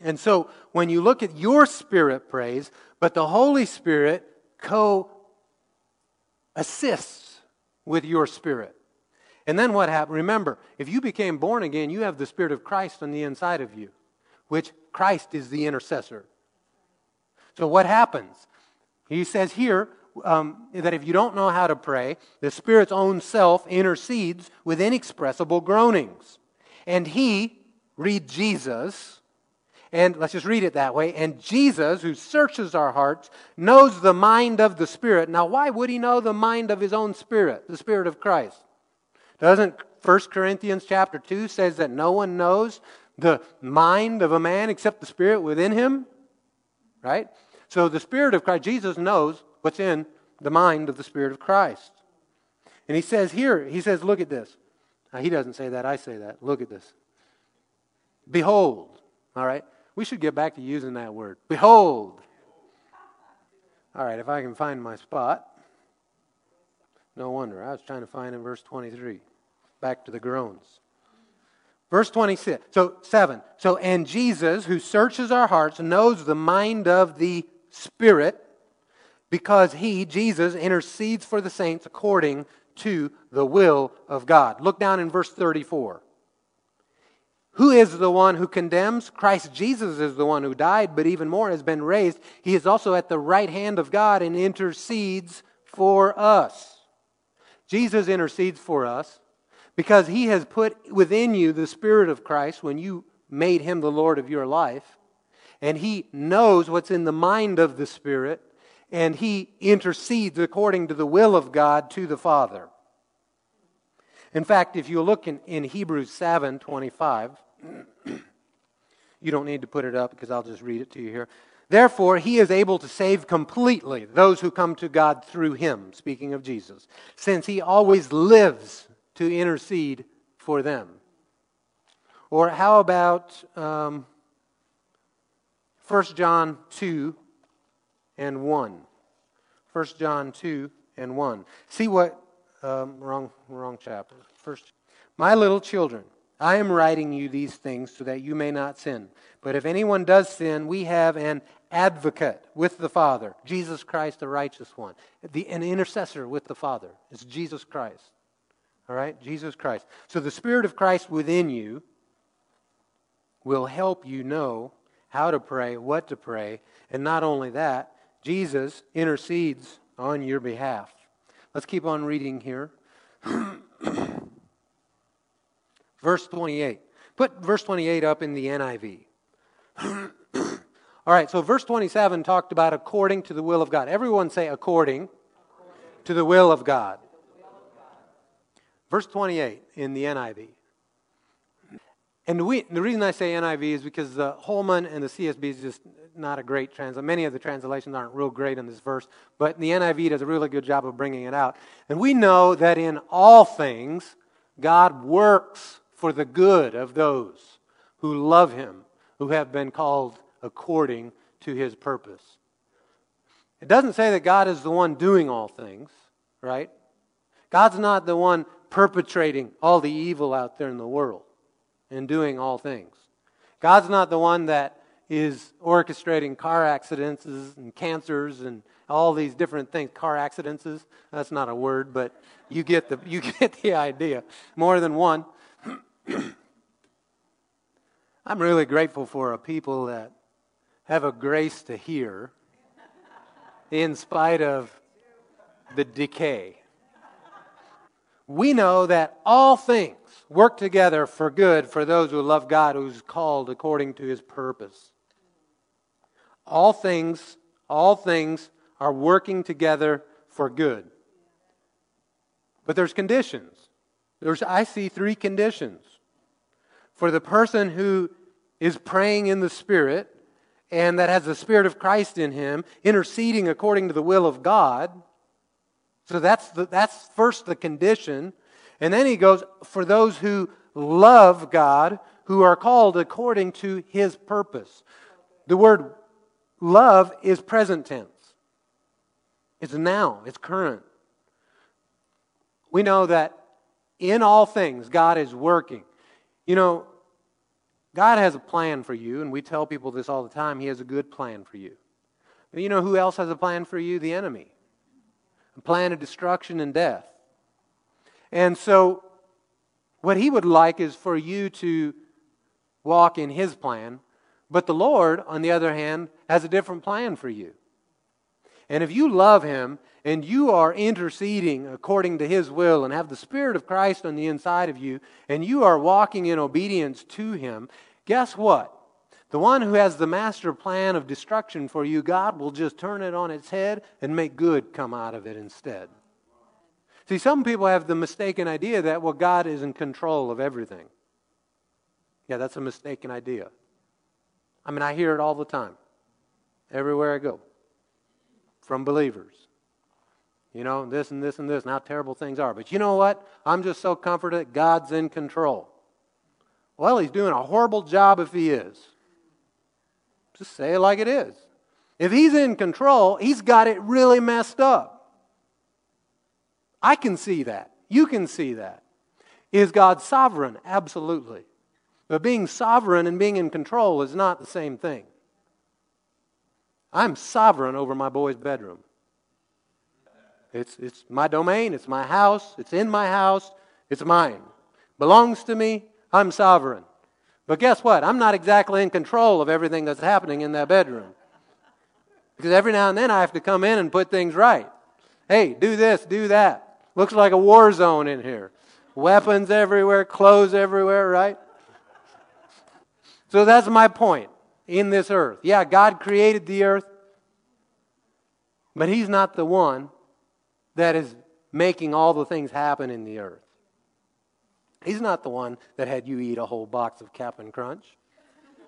And so when you look at your spirit prays, but the Holy Spirit co assists with your spirit. And then what happened? Remember, if you became born again, you have the Spirit of Christ on the inside of you, which Christ is the intercessor. So what happens? He says here um, that if you don't know how to pray, the Spirit's own self intercedes with inexpressible groanings. And he, read Jesus, and let's just read it that way. And Jesus, who searches our hearts, knows the mind of the Spirit. Now, why would he know the mind of his own Spirit, the Spirit of Christ? Doesn't 1 Corinthians chapter 2 says that no one knows the mind of a man except the Spirit within him? Right? So the Spirit of Christ, Jesus knows what's in the mind of the Spirit of Christ. And he says here, he says, look at this. Now, he doesn't say that, I say that. Look at this. Behold. All right? We should get back to using that word. Behold. All right, if I can find my spot. No wonder. I was trying to find in verse 23. Back to the groans. Verse 26. So, 7. So, and Jesus, who searches our hearts, knows the mind of the Spirit because he, Jesus, intercedes for the saints according to the will of God. Look down in verse 34. Who is the one who condemns? Christ Jesus is the one who died, but even more has been raised. He is also at the right hand of God and intercedes for us. Jesus intercedes for us because he has put within you the Spirit of Christ when you made him the Lord of your life. And he knows what's in the mind of the Spirit, and he intercedes according to the will of God to the Father. In fact, if you look in, in Hebrews 7 25, you don't need to put it up because I'll just read it to you here. Therefore, he is able to save completely those who come to God through him, speaking of Jesus, since he always lives to intercede for them. Or how about um, 1 John 2 and 1? 1 John 2 and 1. See what, um, wrong, wrong chapter. First, my little children. I am writing you these things so that you may not sin. But if anyone does sin, we have an advocate with the Father, Jesus Christ, the righteous one. The, an intercessor with the Father. It's Jesus Christ. All right? Jesus Christ. So the Spirit of Christ within you will help you know how to pray, what to pray, and not only that, Jesus intercedes on your behalf. Let's keep on reading here. Verse 28. Put verse 28 up in the NIV. All right, so verse 27 talked about according to the will of God. Everyone say according, according. to the will of God. Verse 28 in the NIV. And we, the reason I say NIV is because the Holman and the CSB is just not a great translation. Many of the translations aren't real great in this verse, but the NIV does a really good job of bringing it out. And we know that in all things, God works for the good of those who love him, who have been called according to his purpose. It doesn't say that God is the one doing all things, right? God's not the one perpetrating all the evil out there in the world and doing all things. God's not the one that is orchestrating car accidents and cancers and all these different things. Car accidents, that's not a word, but you get the, you get the idea. More than one. I'm really grateful for a people that have a grace to hear in spite of the decay. We know that all things work together for good for those who love God, who's called according to his purpose. All things, all things are working together for good. But there's conditions. There's, I see three conditions. For the person who is praying in the Spirit and that has the Spirit of Christ in him, interceding according to the will of God. So that's, the, that's first the condition. And then he goes, for those who love God, who are called according to his purpose. The word love is present tense, it's now, it's current. We know that in all things, God is working. You know, God has a plan for you, and we tell people this all the time. He has a good plan for you. But you know who else has a plan for you? The enemy. A plan of destruction and death. And so, what he would like is for you to walk in his plan. But the Lord, on the other hand, has a different plan for you. And if you love him and you are interceding according to his will and have the Spirit of Christ on the inside of you and you are walking in obedience to him, guess what? The one who has the master plan of destruction for you, God will just turn it on its head and make good come out of it instead. See, some people have the mistaken idea that, well, God is in control of everything. Yeah, that's a mistaken idea. I mean, I hear it all the time, everywhere I go from believers. You know, this and this and this, and how terrible things are. But you know what? I'm just so comforted God's in control. Well, he's doing a horrible job if he is. Just say it like it is. If he's in control, he's got it really messed up. I can see that. You can see that. Is God sovereign? Absolutely. But being sovereign and being in control is not the same thing. I'm sovereign over my boy's bedroom. It's, it's my domain, it's my house, it's in my house, it's mine. Belongs to me, I'm sovereign. But guess what? I'm not exactly in control of everything that's happening in that bedroom. Because every now and then I have to come in and put things right. Hey, do this, do that. Looks like a war zone in here. Weapons everywhere, clothes everywhere, right? So that's my point in this earth. Yeah, God created the earth, but He's not the one that is making all the things happen in the earth. He's not the one that had you eat a whole box of Cap'n Crunch.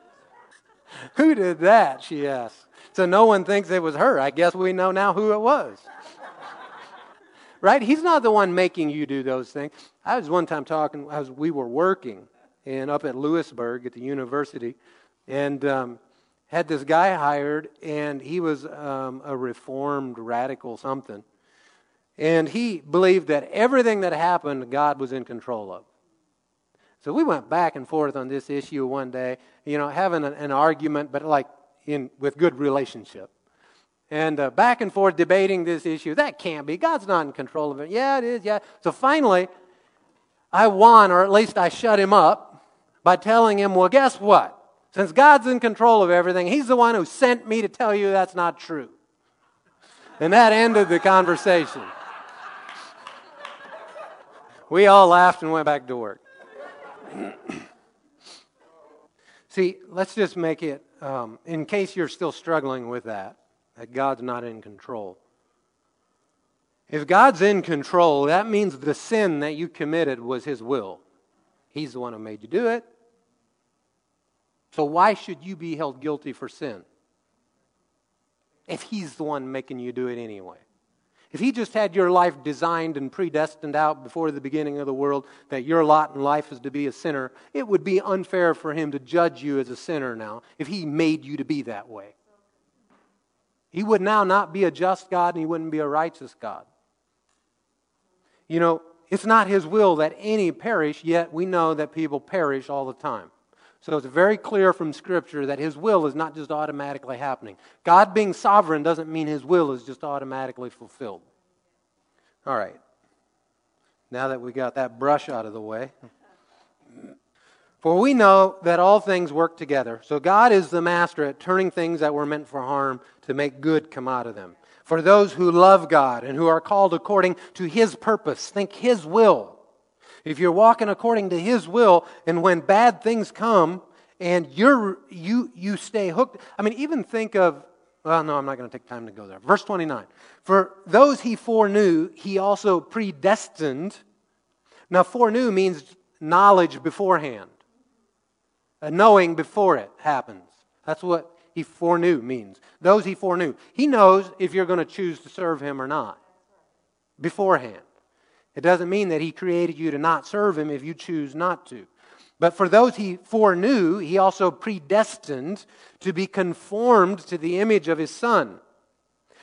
who did that? She asked. So no one thinks it was her. I guess we know now who it was. right? He's not the one making you do those things. I was one time talking, as we were working and up at Lewisburg at the university, and um, had this guy hired, and he was um, a reformed radical something. And he believed that everything that happened, God was in control of. So we went back and forth on this issue one day, you know, having an, an argument, but like in with good relationship. And uh, back and forth debating this issue. That can't be. God's not in control of it. Yeah, it is. Yeah. So finally, I won, or at least I shut him up by telling him, well, guess what? Since God's in control of everything, He's the one who sent me to tell you that's not true. And that ended the conversation. We all laughed and went back to work. See, let's just make it, um, in case you're still struggling with that, that God's not in control. If God's in control, that means the sin that you committed was His will. He's the one who made you do it. So why should you be held guilty for sin? If he's the one making you do it anyway. If he just had your life designed and predestined out before the beginning of the world that your lot in life is to be a sinner, it would be unfair for him to judge you as a sinner now if he made you to be that way. He would now not be a just God and he wouldn't be a righteous God. You know, it's not his will that any perish, yet we know that people perish all the time. So it's very clear from Scripture that His will is not just automatically happening. God being sovereign doesn't mean His will is just automatically fulfilled. All right. Now that we got that brush out of the way. For we know that all things work together. So God is the master at turning things that were meant for harm to make good come out of them. For those who love God and who are called according to His purpose, think His will if you're walking according to His will, and when bad things come and you're, you, you stay hooked, I mean, even think of, well, no, I'm not going to take time to go there. Verse 29. For those He foreknew, He also predestined. Now, foreknew means knowledge beforehand, a knowing before it happens. That's what He foreknew means. Those He foreknew. He knows if you're going to choose to serve Him or not beforehand. It doesn't mean that He created you to not serve Him if you choose not to. But for those He foreknew, He also predestined to be conformed to the image of His Son,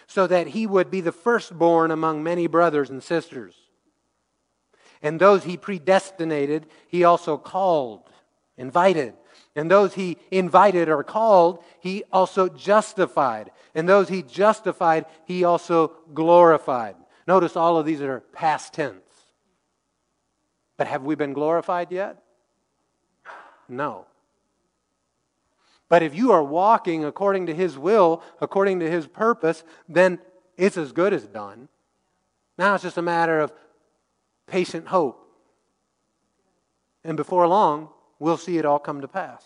so that He would be the firstborn among many brothers and sisters. And those He predestinated, He also called, invited. And those he invited or called, he also justified. And those he justified, he also glorified. Notice all of these are past tense. But have we been glorified yet? No. But if you are walking according to His will, according to His purpose, then it's as good as done. Now it's just a matter of patient hope. And before long, we'll see it all come to pass.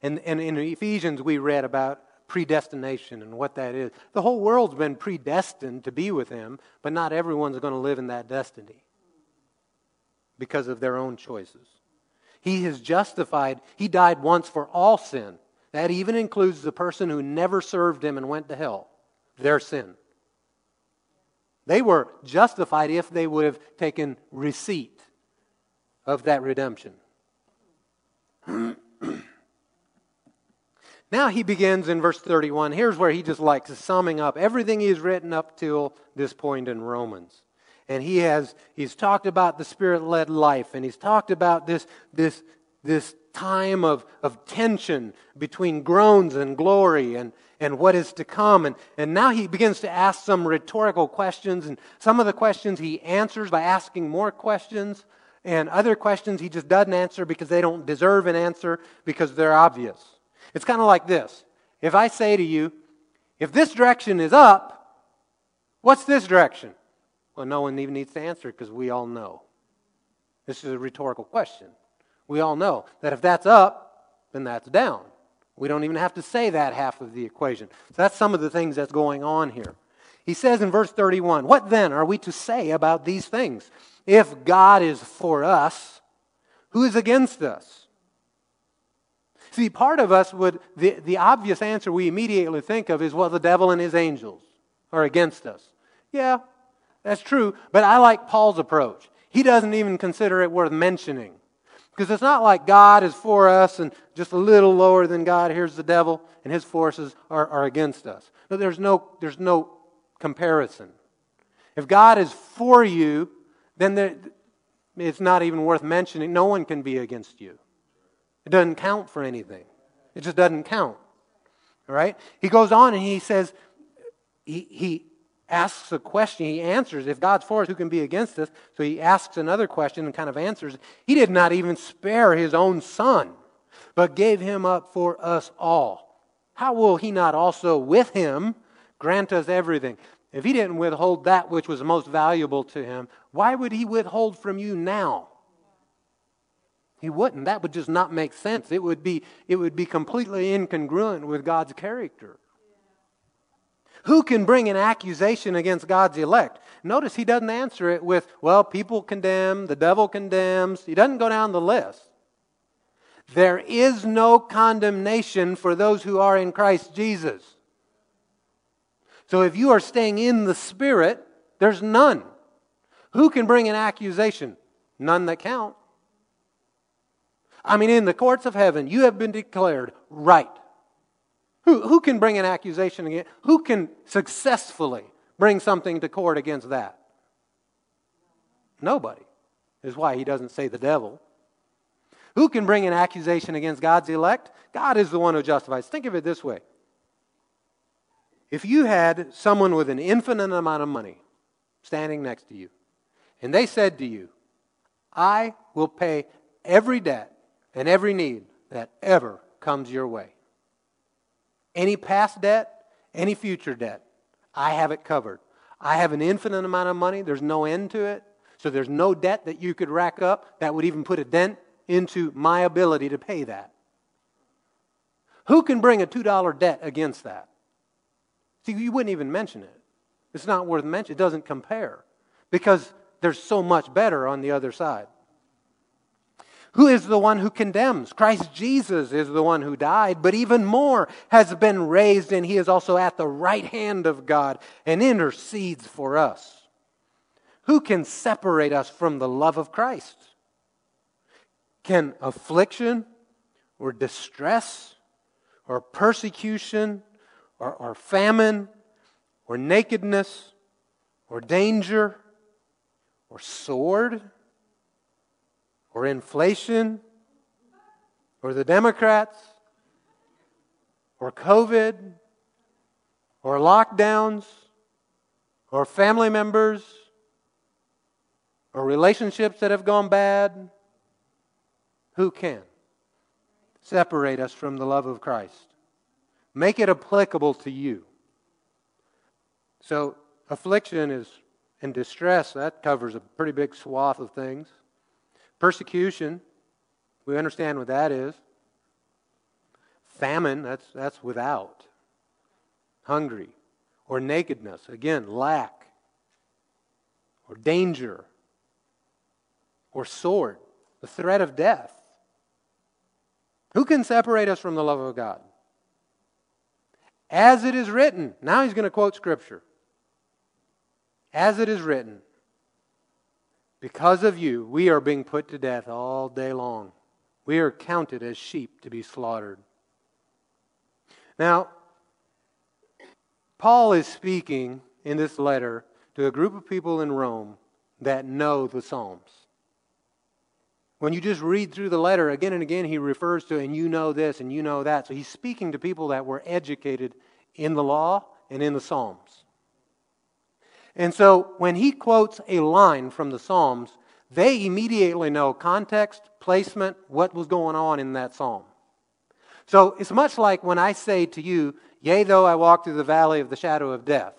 And, and in Ephesians, we read about predestination and what that is. The whole world's been predestined to be with Him, but not everyone's going to live in that destiny because of their own choices. He has justified, He died once for all sin. That even includes the person who never served Him and went to hell, their sin. They were justified if they would have taken receipt of that redemption. now he begins in verse 31. Here's where he just likes summing up everything he's written up till this point in Romans and he has he's talked about the spirit-led life and he's talked about this this this time of, of tension between groans and glory and, and what is to come. And, and now he begins to ask some rhetorical questions, and some of the questions he answers by asking more questions, and other questions he just doesn't answer because they don't deserve an answer because they're obvious. It's kind of like this if I say to you, if this direction is up, what's this direction? Well, no one even needs to answer because we all know. This is a rhetorical question. We all know that if that's up, then that's down. We don't even have to say that half of the equation. So that's some of the things that's going on here. He says in verse 31 What then are we to say about these things? If God is for us, who is against us? See, part of us would, the, the obvious answer we immediately think of is, well, the devil and his angels are against us. Yeah, that's true, but I like Paul's approach. He doesn't even consider it worth mentioning. Because it's not like God is for us and just a little lower than God, here's the devil, and his forces are, are against us. No, there's no, there's no comparison. If God is for you, then there, it's not even worth mentioning. No one can be against you. It doesn't count for anything. It just doesn't count. All right? He goes on and he says, he, he asks a question, he answers. If God's for us, who can be against us? So he asks another question and kind of answers. He did not even spare his own son, but gave him up for us all. How will he not also with him grant us everything? If he didn't withhold that which was most valuable to him, why would he withhold from you now? He wouldn't. That would just not make sense. It would be, it would be completely incongruent with God's character. Who can bring an accusation against God's elect? Notice he doesn't answer it with, well, people condemn, the devil condemns. He doesn't go down the list. There is no condemnation for those who are in Christ Jesus. So if you are staying in the Spirit, there's none. Who can bring an accusation? None that count. I mean, in the courts of heaven, you have been declared right. Who, who can bring an accusation against? Who can successfully bring something to court against that? Nobody. Is why he doesn't say the devil. Who can bring an accusation against God's elect? God is the one who justifies. Think of it this way. If you had someone with an infinite amount of money standing next to you, and they said to you, I will pay every debt and every need that ever comes your way. Any past debt, any future debt, I have it covered. I have an infinite amount of money, there's no end to it. So there's no debt that you could rack up that would even put a dent into my ability to pay that. Who can bring a $2 debt against that? See, you wouldn't even mention it. It's not worth mentioning. It doesn't compare because there's so much better on the other side. Who is the one who condemns? Christ Jesus is the one who died, but even more has been raised, and he is also at the right hand of God and intercedes for us. Who can separate us from the love of Christ? Can affliction or distress or persecution or, or famine or nakedness or danger or sword? Or inflation or the Democrats or COVID or lockdowns or family members or relationships that have gone bad, who can separate us from the love of Christ? Make it applicable to you. So, affliction is and distress, that covers a pretty big swath of things. Persecution, we understand what that is. Famine, that's, that's without. Hungry. Or nakedness, again, lack. Or danger. Or sword, the threat of death. Who can separate us from the love of God? As it is written. Now he's going to quote Scripture. As it is written, because of you, we are being put to death all day long. We are counted as sheep to be slaughtered. Now, Paul is speaking in this letter to a group of people in Rome that know the Psalms. When you just read through the letter again and again, he refers to, and you know this and you know that. So he's speaking to people that were educated in the law and in the Psalms. And so when he quotes a line from the Psalms, they immediately know context, placement, what was going on in that psalm. So it's much like when I say to you, Yea, though I walk through the valley of the shadow of death.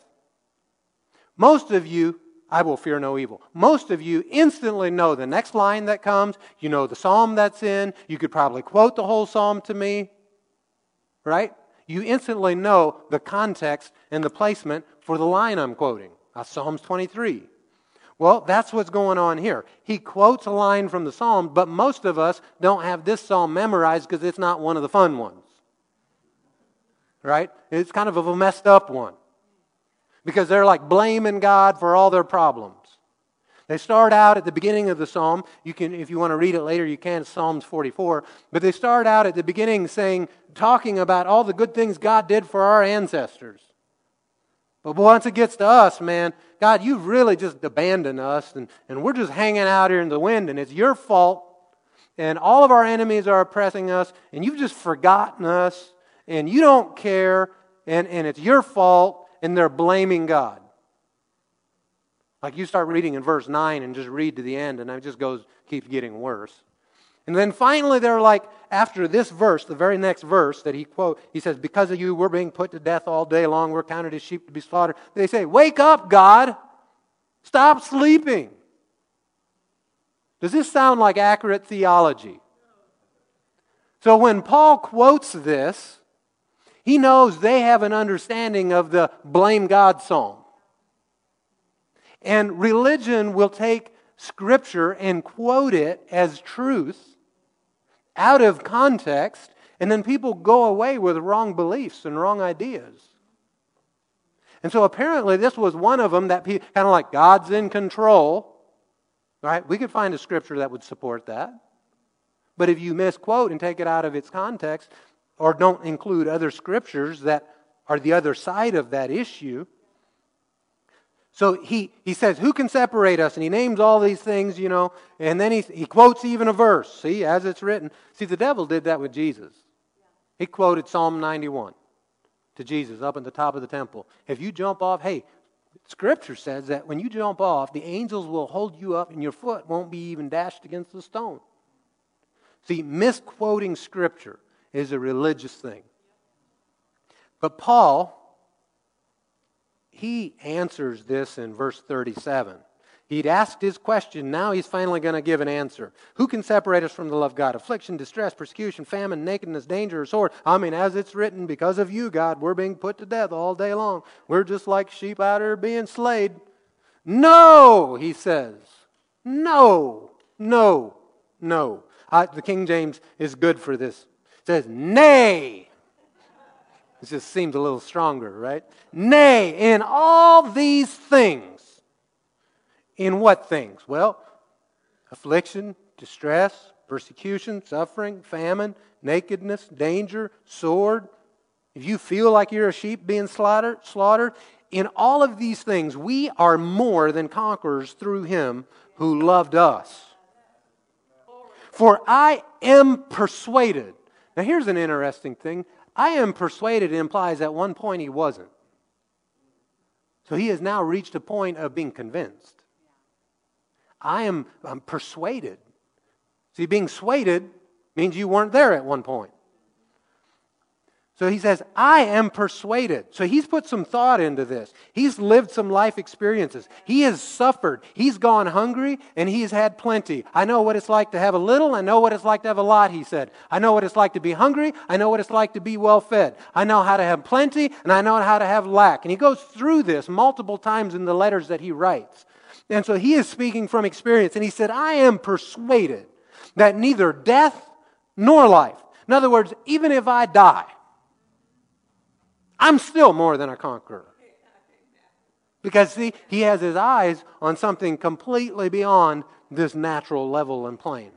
Most of you, I will fear no evil. Most of you instantly know the next line that comes. You know the psalm that's in. You could probably quote the whole psalm to me. Right? You instantly know the context and the placement for the line I'm quoting. That's Psalms 23. Well, that's what's going on here. He quotes a line from the psalm, but most of us don't have this psalm memorized because it's not one of the fun ones. Right? It's kind of a messed up one. Because they're like blaming God for all their problems. They start out at the beginning of the psalm. You can, if you want to read it later, you can. Psalms 44. But they start out at the beginning saying, talking about all the good things God did for our ancestors. But once it gets to us, man, God, you've really just abandoned us, and, and we're just hanging out here in the wind, and it's your fault. And all of our enemies are oppressing us, and you've just forgotten us, and you don't care, and, and it's your fault, and they're blaming God. Like you start reading in verse 9 and just read to the end, and it just goes, keeps getting worse. And then finally, they're like, after this verse, the very next verse that he quote, he says, Because of you, we're being put to death all day long. We're counted as sheep to be slaughtered. They say, Wake up, God. Stop sleeping. Does this sound like accurate theology? So when Paul quotes this, he knows they have an understanding of the blame God psalm. And religion will take scripture and quote it as truth out of context, and then people go away with wrong beliefs and wrong ideas. And so apparently, this was one of them that people kind of like God's in control. Right? We could find a scripture that would support that. But if you misquote and take it out of its context, or don't include other scriptures that are the other side of that issue, so he, he says, Who can separate us? And he names all these things, you know, and then he, he quotes even a verse. See, as it's written. See, the devil did that with Jesus. He quoted Psalm 91 to Jesus up at the top of the temple. If you jump off, hey, Scripture says that when you jump off, the angels will hold you up and your foot won't be even dashed against the stone. See, misquoting Scripture is a religious thing. But Paul he answers this in verse 37. He'd asked his question. Now he's finally going to give an answer. Who can separate us from the love of God? Affliction, distress, persecution, famine, nakedness, danger, or sword. I mean, as it's written, because of you, God, we're being put to death all day long. We're just like sheep out here being slayed. No, he says. No, no, no. I, the King James is good for this. It says, Nay. It just seems a little stronger, right? Nay, in all these things. In what things? Well, affliction, distress, persecution, suffering, famine, nakedness, danger, sword. If you feel like you're a sheep being slaughtered, slaughtered, in all of these things, we are more than conquerors through him who loved us. For I am persuaded Now, here's an interesting thing. I am persuaded it implies at one point he wasn't. So he has now reached a point of being convinced. I am I'm persuaded. See, being swayed means you weren't there at one point. So he says, I am persuaded. So he's put some thought into this. He's lived some life experiences. He has suffered. He's gone hungry and he's had plenty. I know what it's like to have a little. I know what it's like to have a lot, he said. I know what it's like to be hungry. I know what it's like to be well fed. I know how to have plenty and I know how to have lack. And he goes through this multiple times in the letters that he writes. And so he is speaking from experience. And he said, I am persuaded that neither death nor life. In other words, even if I die, I'm still more than a conqueror. Because, see, he has his eyes on something completely beyond this natural level and plane.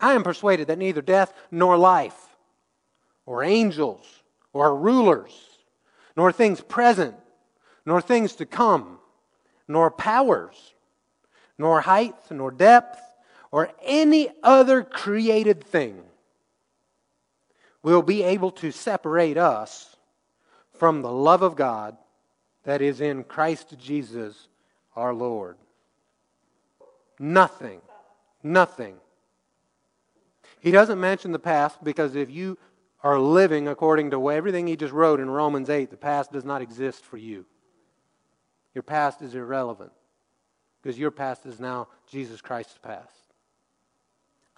I am persuaded that neither death nor life, or angels, or rulers, nor things present, nor things to come, nor powers, nor height, nor depth, or any other created thing will be able to separate us from the love of God that is in Christ Jesus our Lord. Nothing. Nothing. He doesn't mention the past because if you are living according to everything he just wrote in Romans 8, the past does not exist for you. Your past is irrelevant because your past is now Jesus Christ's past.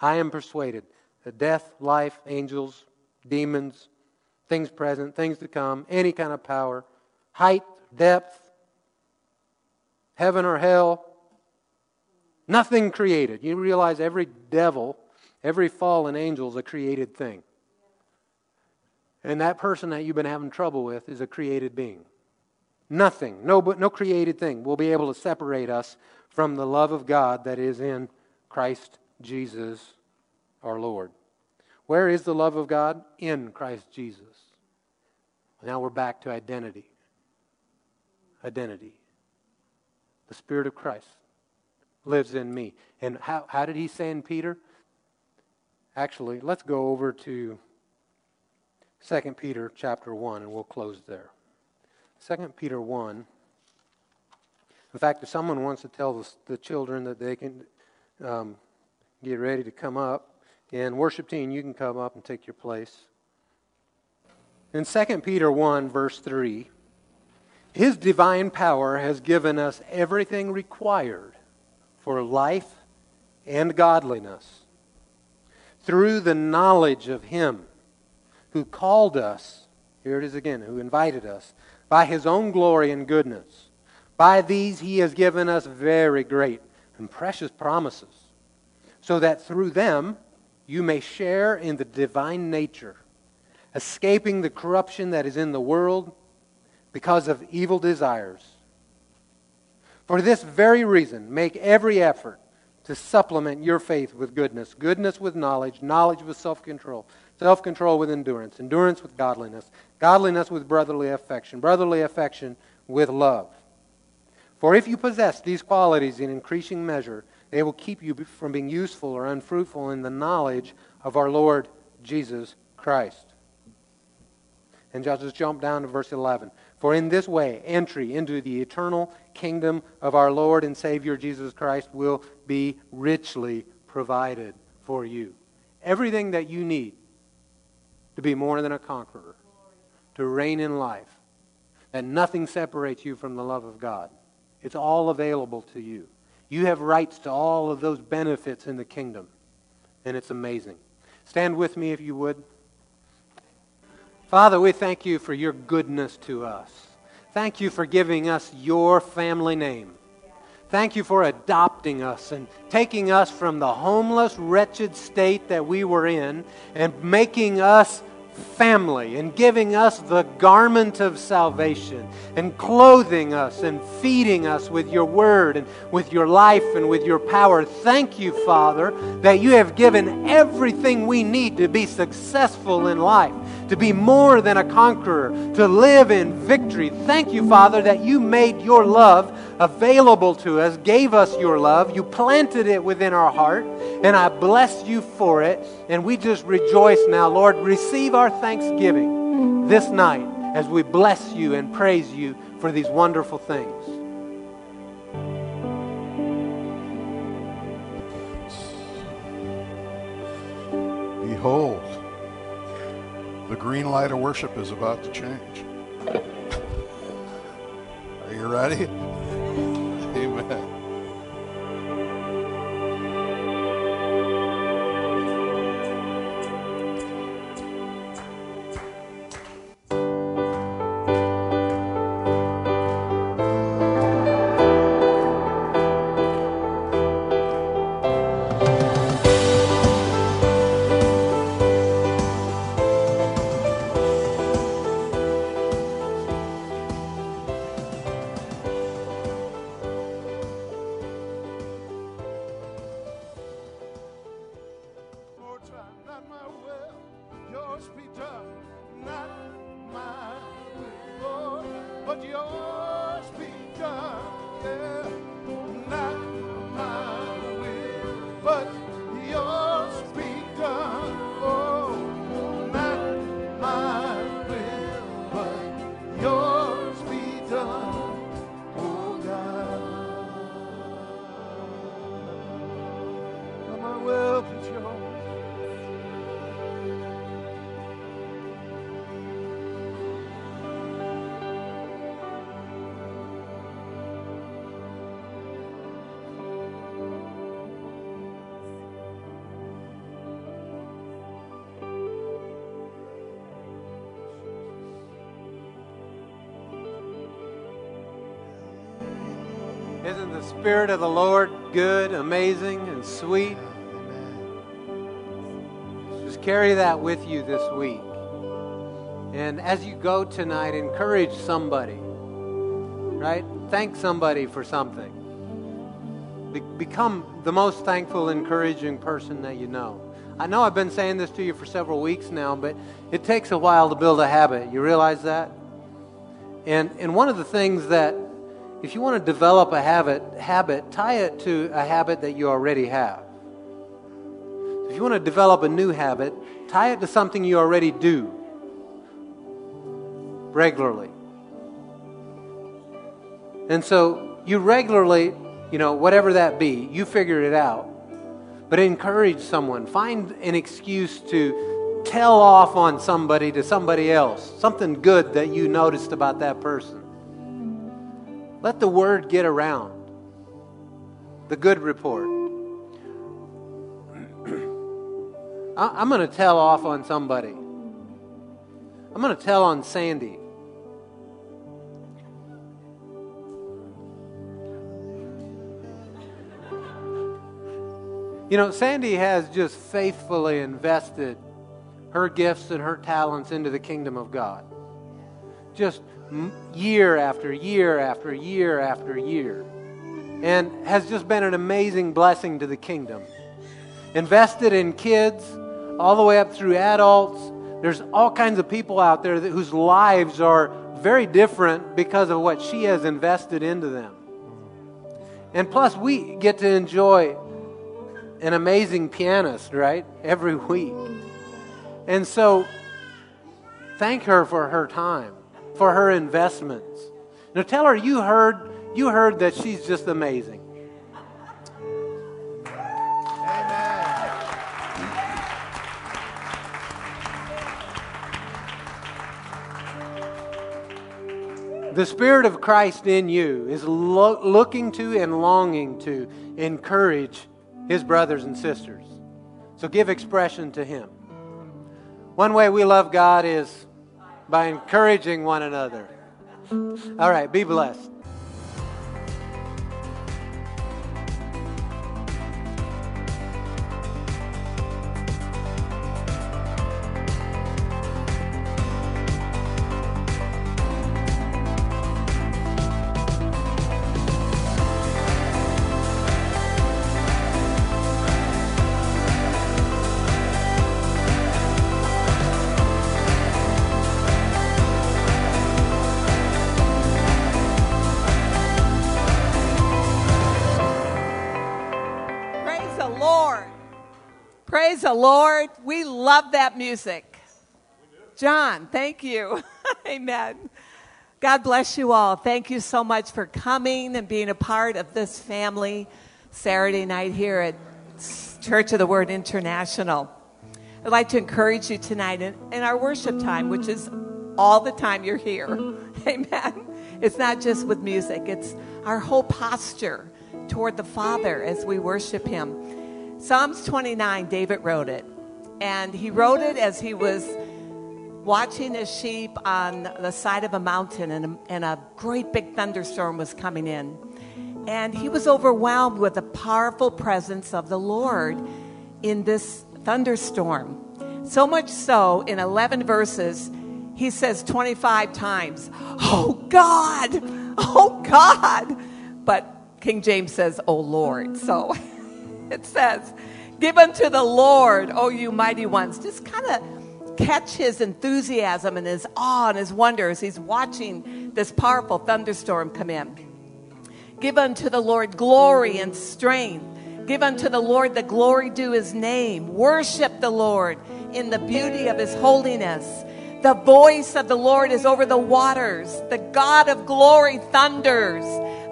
I am persuaded that death, life, angels, demons, things present, things to come, any kind of power, height, depth, heaven or hell, nothing created. You realize every devil, every fallen angel is a created thing. And that person that you've been having trouble with is a created being. Nothing, no, no created thing will be able to separate us from the love of God that is in Christ Jesus our Lord. Where is the love of God? In Christ Jesus. Now we're back to identity. Identity. The Spirit of Christ lives in me. And how, how did he say in Peter? Actually, let's go over to 2 Peter chapter 1 and we'll close there. 2 Peter 1. In fact, if someone wants to tell the, the children that they can um, get ready to come up, and worship team, you can come up and take your place. In 2 Peter 1, verse 3, His divine power has given us everything required for life and godliness through the knowledge of Him who called us, here it is again, who invited us, by His own glory and goodness. By these He has given us very great and precious promises, so that through them, you may share in the divine nature, escaping the corruption that is in the world because of evil desires. For this very reason, make every effort to supplement your faith with goodness, goodness with knowledge, knowledge with self control, self control with endurance, endurance with godliness, godliness with brotherly affection, brotherly affection with love. For if you possess these qualities in increasing measure, they will keep you from being useful or unfruitful in the knowledge of our Lord Jesus Christ. And I'll just jump down to verse 11. For in this way, entry into the eternal kingdom of our Lord and Savior Jesus Christ will be richly provided for you. Everything that you need to be more than a conqueror, to reign in life, that nothing separates you from the love of God. It's all available to you. You have rights to all of those benefits in the kingdom. And it's amazing. Stand with me if you would. Father, we thank you for your goodness to us. Thank you for giving us your family name. Thank you for adopting us and taking us from the homeless, wretched state that we were in and making us family and giving us the garment of salvation and clothing us and feeding us with your word and with your life and with your power. Thank you, Father, that you have given everything we need to be successful in life, to be more than a conqueror, to live in victory. Thank you, Father, that you made your love available to us, gave us your love. You planted it within our heart, and I bless you for it. And we just rejoice now. Lord, receive our thanksgiving this night as we bless you and praise you for these wonderful things. Behold, the green light of worship is about to change. Are you ready? Spirit of the Lord good, amazing, and sweet? Just carry that with you this week. And as you go tonight, encourage somebody, right? Thank somebody for something. Be- become the most thankful, encouraging person that you know. I know I've been saying this to you for several weeks now, but it takes a while to build a habit. You realize that? And, and one of the things that, if you want to develop a habit, habit, tie it to a habit that you already have. If you want to develop a new habit, tie it to something you already do regularly. And so you regularly, you know, whatever that be, you figure it out. But encourage someone. Find an excuse to tell off on somebody to somebody else. Something good that you noticed about that person. Let the word get around. The good report. I'm going to tell off on somebody. I'm going to tell on Sandy. You know, Sandy has just faithfully invested her gifts and her talents into the kingdom of God. Just year after year after year after year. And has just been an amazing blessing to the kingdom. Invested in kids all the way up through adults. There's all kinds of people out there that, whose lives are very different because of what she has invested into them. And plus, we get to enjoy an amazing pianist, right? Every week. And so, thank her for her time, for her investments. Now, tell her you heard, you heard that she's just amazing. The Spirit of Christ in you is lo- looking to and longing to encourage his brothers and sisters. So give expression to him. One way we love God is by encouraging one another. All right, be blessed. Love that music. John, thank you. Amen. God bless you all. Thank you so much for coming and being a part of this family Saturday night here at Church of the Word International. I'd like to encourage you tonight in, in our worship time, which is all the time you're here. Amen. It's not just with music, it's our whole posture toward the Father as we worship Him. Psalms 29, David wrote it. And he wrote it as he was watching his sheep on the side of a mountain, and a, and a great big thunderstorm was coming in. And he was overwhelmed with the powerful presence of the Lord in this thunderstorm. So much so, in 11 verses, he says 25 times, Oh God, oh God. But King James says, Oh Lord. So it says, Give unto the Lord, O you mighty ones. Just kind of catch his enthusiasm and his awe and his wonder as he's watching this powerful thunderstorm come in. Give unto the Lord glory and strength. Give unto the Lord the glory due his name. Worship the Lord in the beauty of his holiness. The voice of the Lord is over the waters. The God of glory thunders.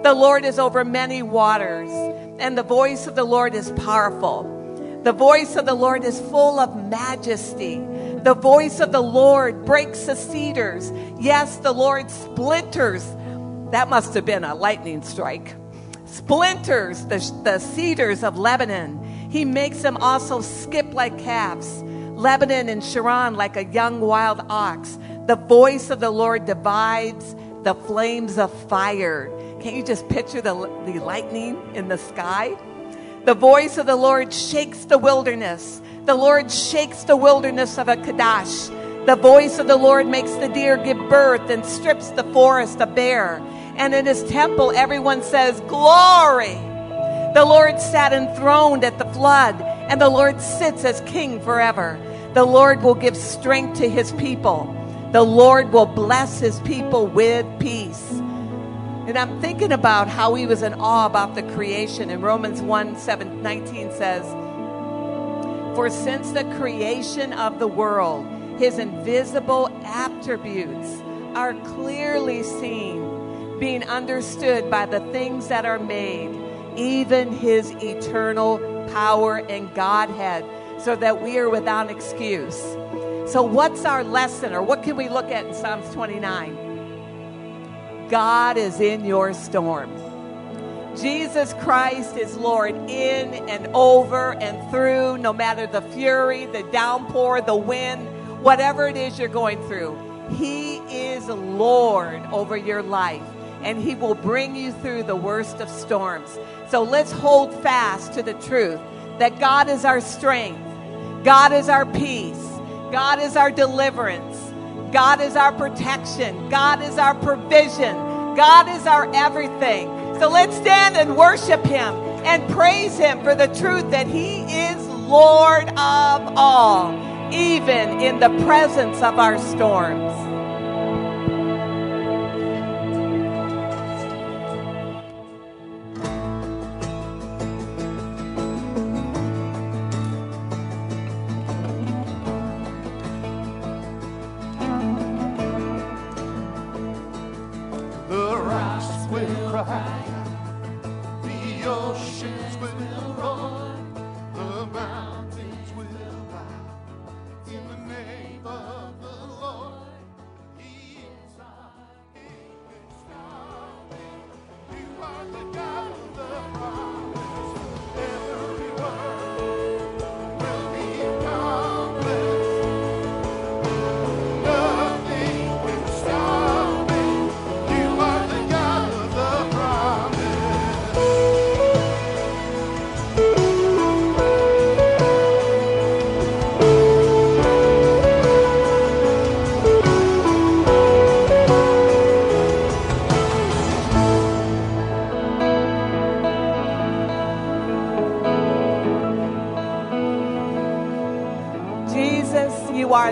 The Lord is over many waters. And the voice of the Lord is powerful. The voice of the Lord is full of majesty. The voice of the Lord breaks the cedars. Yes, the Lord splinters. That must have been a lightning strike. Splinters the, the cedars of Lebanon. He makes them also skip like calves. Lebanon and Sharon like a young wild ox. The voice of the Lord divides the flames of fire. Can't you just picture the, the lightning in the sky? The voice of the Lord shakes the wilderness. The Lord shakes the wilderness of a Kadesh. The voice of the Lord makes the deer give birth and strips the forest a bare. And in his temple, everyone says, Glory! The Lord sat enthroned at the flood, and the Lord sits as king forever. The Lord will give strength to his people. The Lord will bless his people with peace. And I'm thinking about how he was in awe about the creation. And Romans 1 7, 19 says, For since the creation of the world, his invisible attributes are clearly seen, being understood by the things that are made, even his eternal power and Godhead, so that we are without excuse. So, what's our lesson, or what can we look at in Psalms 29? God is in your storm. Jesus Christ is Lord in and over and through, no matter the fury, the downpour, the wind, whatever it is you're going through. He is Lord over your life, and He will bring you through the worst of storms. So let's hold fast to the truth that God is our strength, God is our peace, God is our deliverance. God is our protection. God is our provision. God is our everything. So let's stand and worship Him and praise Him for the truth that He is Lord of all, even in the presence of our storms.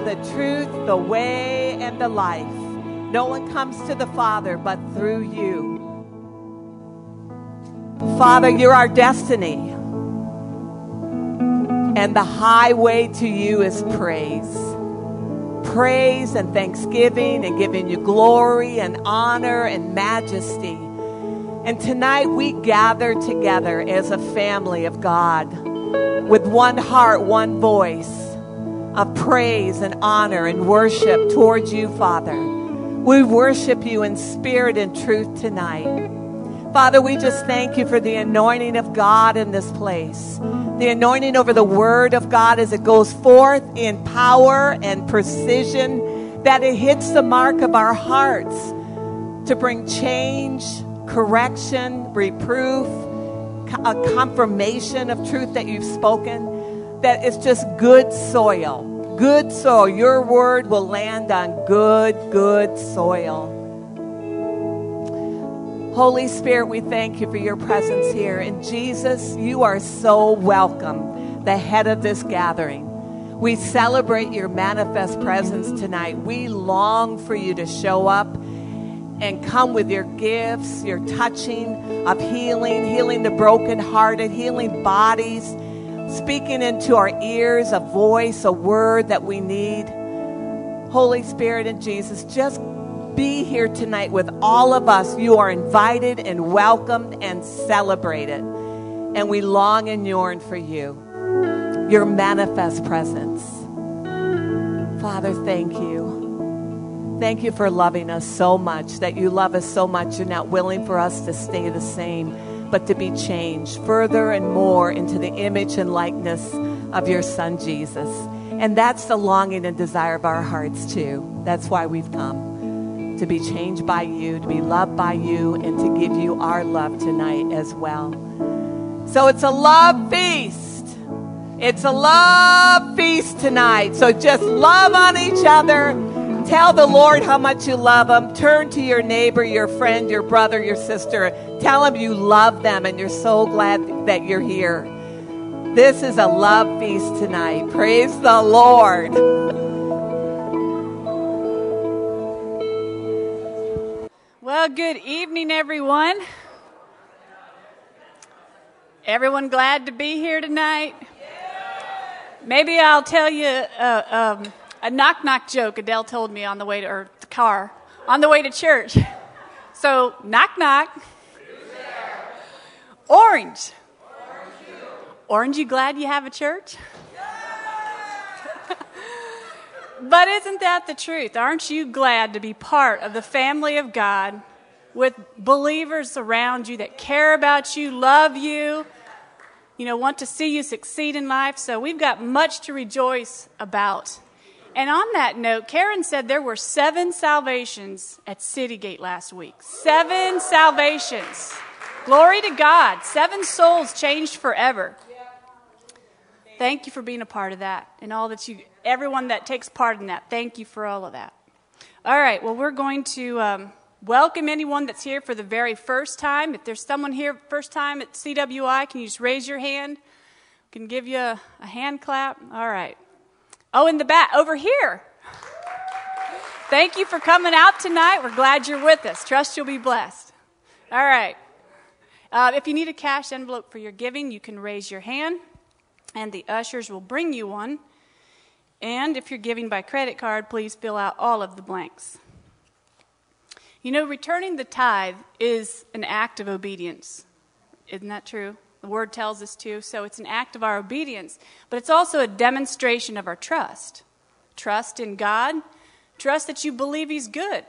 The truth, the way, and the life. No one comes to the Father but through you. Father, you're our destiny. and the highway to you is praise. Praise and thanksgiving and giving you glory and honor and majesty. And tonight we gather together as a family of God with one heart, one voice of praise and honor and worship towards you, Father. We worship you in spirit and truth tonight. Father, we just thank you for the anointing of God in this place. The anointing over the word of God as it goes forth in power and precision, that it hits the mark of our hearts to bring change, correction, reproof, a confirmation of truth that you've spoken, that it's just good soil. Good soil. Your word will land on good, good soil. Holy Spirit, we thank you for your presence here. And Jesus, you are so welcome, the head of this gathering. We celebrate your manifest presence tonight. We long for you to show up and come with your gifts, your touching of healing, healing the brokenhearted, healing bodies, speaking into our ears a voice, a word that we need. Holy Spirit and Jesus, just be here tonight with all of us. You are invited and welcomed and celebrated. And we long and yearn for you, your manifest presence. Father, thank you. Thank you for loving us so much, that you love us so much. You're not willing for us to stay the same, but to be changed further and more into the image and likeness of your Son, Jesus. And that's the longing and desire of our hearts, too. That's why we've come to be changed by you, to be loved by you, and to give you our love tonight as well. So it's a love feast. It's a love feast tonight. So just love on each other. Tell the Lord how much you love him. Turn to your neighbor, your friend, your brother, your sister. Tell them you love them and you're so glad that you're here. This is a love feast tonight. Praise the Lord. Well, good evening, everyone. Everyone glad to be here tonight? Maybe I'll tell you uh, um, a knock knock joke Adele told me on the way to or the car on the way to church. So knock knock. Orange. Orange, you glad you have a church? but isn't that the truth? Aren't you glad to be part of the family of God with believers around you that care about you, love you, you know, want to see you succeed in life? So we've got much to rejoice about. And on that note, Karen said there were seven salvations at Citygate last week. Seven salvations. Glory to God. Seven souls changed forever. Thank you for being a part of that and all that you, everyone that takes part in that. Thank you for all of that. All right, well, we're going to um, welcome anyone that's here for the very first time. If there's someone here first time at CWI, can you just raise your hand? Can give you a, a hand clap. All right. Oh, in the back, over here. Thank you for coming out tonight. We're glad you're with us. Trust you'll be blessed. All right. Uh, if you need a cash envelope for your giving, you can raise your hand and the ushers will bring you one. And if you're giving by credit card, please fill out all of the blanks. You know, returning the tithe is an act of obedience. Isn't that true? The word tells us to. So it's an act of our obedience, but it's also a demonstration of our trust. Trust in God, trust that you believe He's good.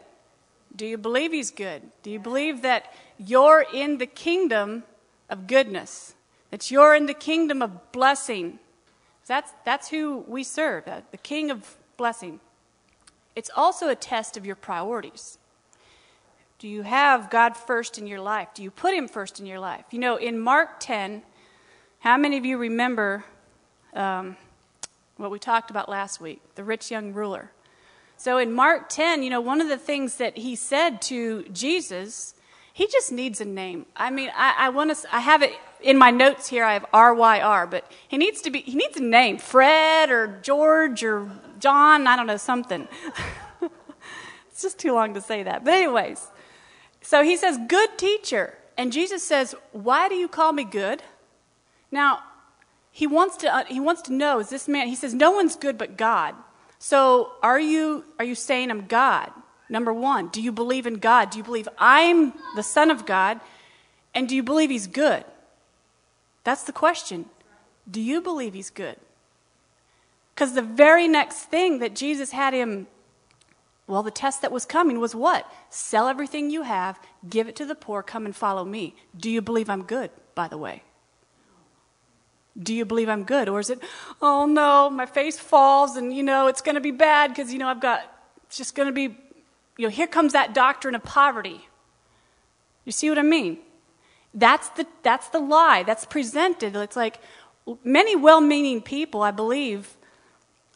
Do you believe He's good? Do you believe that you're in the kingdom of goodness? that you're in the kingdom of blessing. That's, that's who we serve, uh, the King of blessing. It's also a test of your priorities. Do you have God first in your life? Do you put Him first in your life? You know, in Mark 10, how many of you remember um, what we talked about last week, the rich young ruler? So in Mark 10, you know, one of the things that he said to Jesus, he just needs a name. I mean, I, I want to, I have it in my notes here I have RYR, but he needs to be he needs a name, Fred or George or John, I don't know, something. it's just too long to say that. But anyways, so he says, "Good teacher." And Jesus says, "Why do you call me good?" Now, he wants to uh, he wants to know is this man he says no one's good but God. So are you are you saying I'm God? Number 1, do you believe in God? Do you believe I'm the son of God? And do you believe he's good? That's the question. Do you believe he's good? Cuz the very next thing that Jesus had him well, the test that was coming was what? Sell everything you have, give it to the poor, come and follow me. Do you believe I'm good, by the way? Do you believe I'm good? Or is it, oh no, my face falls and, you know, it's going to be bad because, you know, I've got, it's just going to be, you know, here comes that doctrine of poverty. You see what I mean? That's the, that's the lie. That's presented. It's like many well meaning people, I believe,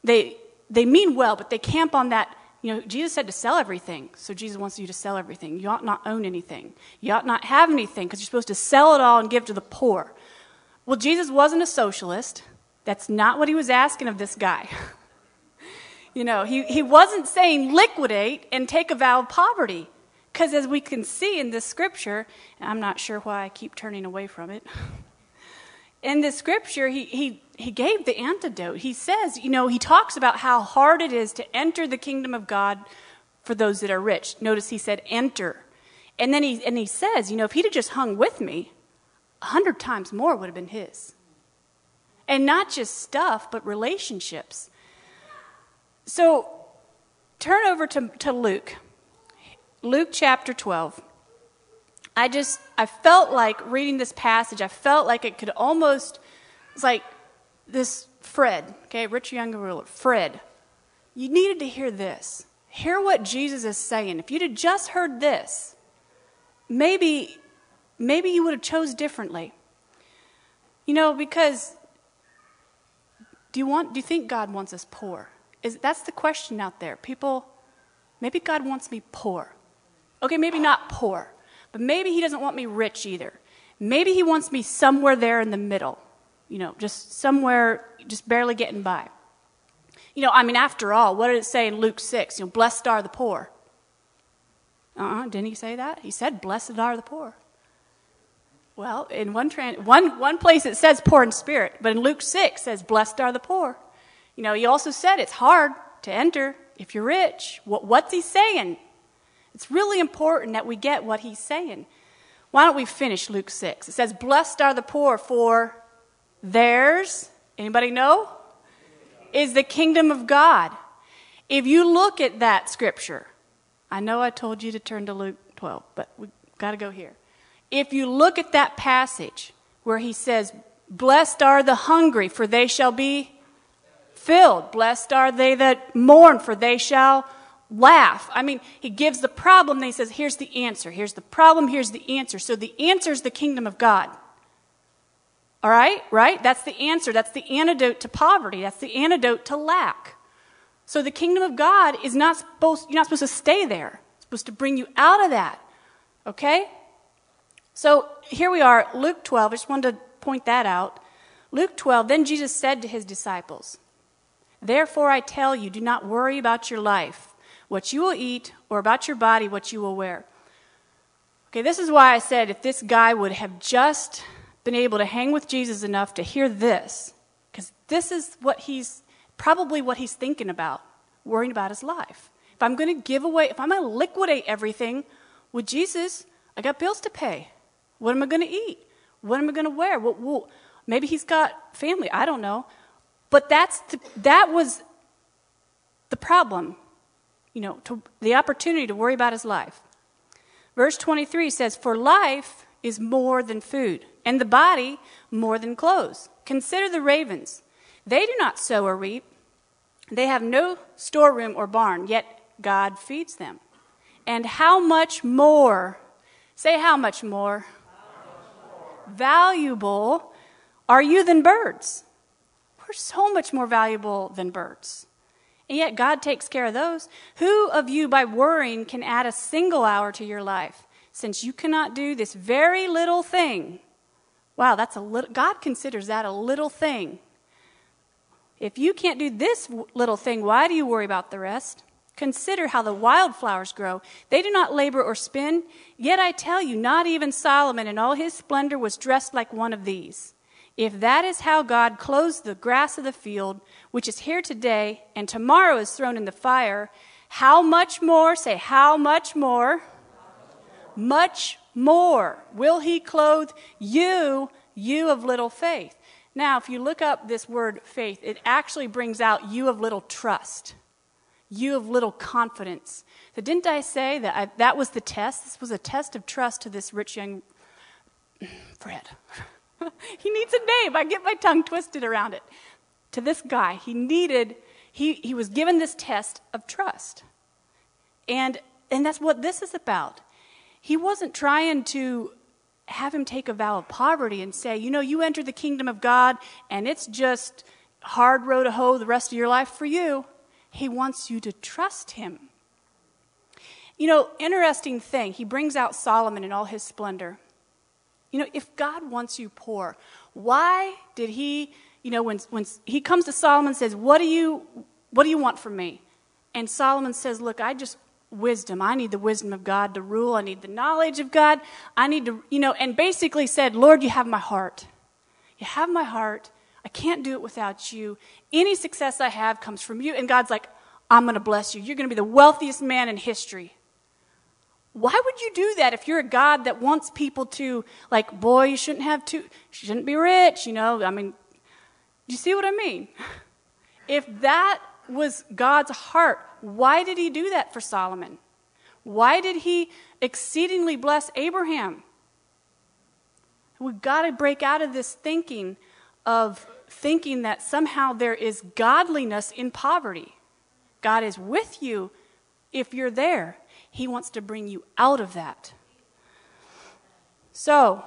they, they mean well, but they camp on that you know, Jesus said to sell everything, so Jesus wants you to sell everything. You ought not own anything. You ought not have anything because you're supposed to sell it all and give to the poor. Well, Jesus wasn't a socialist. That's not what he was asking of this guy. you know, he, he wasn't saying liquidate and take a vow of poverty. Because as we can see in this scripture, I'm not sure why I keep turning away from it. in this scripture, he, he, he gave the antidote. He says, you know, he talks about how hard it is to enter the kingdom of God for those that are rich. Notice he said, enter. And then he, and he says, you know, if he'd have just hung with me, a hundred times more would have been his. And not just stuff, but relationships. So turn over to, to Luke, Luke chapter 12. I just, I felt like reading this passage, I felt like it could almost, it's like this Fred, okay, rich young ruler, Fred, you needed to hear this. Hear what Jesus is saying. If you'd have just heard this, maybe, maybe you would have chose differently. You know, because do you want, do you think God wants us poor? Is, that's the question out there. People, maybe God wants me poor. Okay, maybe not poor, but maybe He doesn't want me rich either. Maybe He wants me somewhere there in the middle you know, just somewhere, just barely getting by. You know, I mean, after all, what did it say in Luke 6? You know, blessed are the poor. Uh uh-uh, didn't he say that? He said, blessed are the poor. Well, in one, trans- one, one place it says poor in spirit, but in Luke 6 says, blessed are the poor. You know, he also said it's hard to enter if you're rich. What, what's he saying? It's really important that we get what he's saying. Why don't we finish Luke 6? It says, Blessed are the poor, for Theirs, anybody know? Is the kingdom of God. If you look at that scripture, I know I told you to turn to Luke 12, but we've got to go here. If you look at that passage where he says, Blessed are the hungry, for they shall be filled. Blessed are they that mourn, for they shall laugh. I mean, he gives the problem, then he says, Here's the answer. Here's the problem, here's the answer. So the answer is the kingdom of God. All right, right? That's the answer. That's the antidote to poverty. That's the antidote to lack. So the kingdom of God is not supposed, you're not supposed to stay there. It's supposed to bring you out of that. Okay? So here we are, Luke 12. I just wanted to point that out. Luke 12, then Jesus said to his disciples, Therefore I tell you, do not worry about your life, what you will eat, or about your body, what you will wear. Okay, this is why I said if this guy would have just been able to hang with Jesus enough to hear this, because this is what he's probably what he's thinking about, worrying about his life. If I'm going to give away, if I'm going to liquidate everything, with Jesus, I got bills to pay. What am I going to eat? What am I going to wear? What, well, maybe he's got family. I don't know. But that's the, that was the problem, you know, to, the opportunity to worry about his life. Verse 23 says, For life is more than food, and the body more than clothes. Consider the ravens. They do not sow or reap, they have no storeroom or barn, yet God feeds them. And how much more, say how much more, valuable are you than birds? We're so much more valuable than birds. And yet God takes care of those. Who of you, by worrying, can add a single hour to your life? since you cannot do this very little thing. Wow, that's a little, God considers that a little thing. If you can't do this little thing, why do you worry about the rest? Consider how the wildflowers grow. They do not labor or spin. Yet I tell you, not even Solomon in all his splendor was dressed like one of these. If that is how God clothes the grass of the field, which is here today and tomorrow is thrown in the fire, how much more, say, how much more, much more will he clothe you, you of little faith. Now, if you look up this word faith, it actually brings out you of little trust, you of little confidence. So, didn't I say that I, that was the test? This was a test of trust to this rich young Fred. he needs a name. I get my tongue twisted around it. To this guy, he needed, he, he was given this test of trust. And, and that's what this is about. He wasn't trying to have him take a vow of poverty and say, you know, you enter the kingdom of God and it's just hard row to hoe the rest of your life for you. He wants you to trust him. You know, interesting thing, he brings out Solomon in all his splendor. You know, if God wants you poor, why did he, you know, when, when he comes to Solomon and says, what do, you, what do you want from me? And Solomon says, Look, I just wisdom. I need the wisdom of God to rule. I need the knowledge of God. I need to, you know, and basically said, Lord, you have my heart. You have my heart. I can't do it without you. Any success I have comes from you. And God's like, I'm going to bless you. You're going to be the wealthiest man in history. Why would you do that if you're a God that wants people to, like, boy, you shouldn't have to, you shouldn't be rich, you know? I mean, do you see what I mean? If that was God's heart. Why did he do that for Solomon? Why did he exceedingly bless Abraham? We've got to break out of this thinking of thinking that somehow there is godliness in poverty. God is with you if you're there. He wants to bring you out of that. So,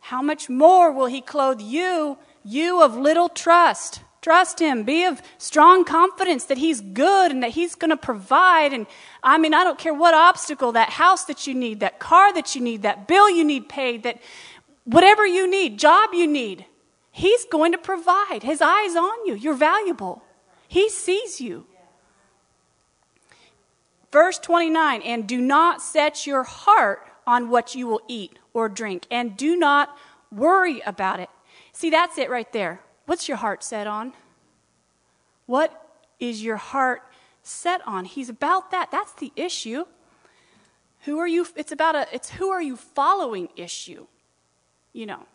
how much more will He clothe you, you of little trust? Trust Him. Be of strong confidence that He's good and that He's going to provide. And I mean, I don't care what obstacle, that house that you need, that car that you need, that bill you need paid, that whatever you need, job you need, He's going to provide. His eye's on you. You're valuable. He sees you. Verse 29 And do not set your heart on what you will eat or drink, and do not worry about it. See, that's it right there. What's your heart set on? What is your heart set on? He's about that. That's the issue. Who are you? It's about a, it's who are you following issue, you know.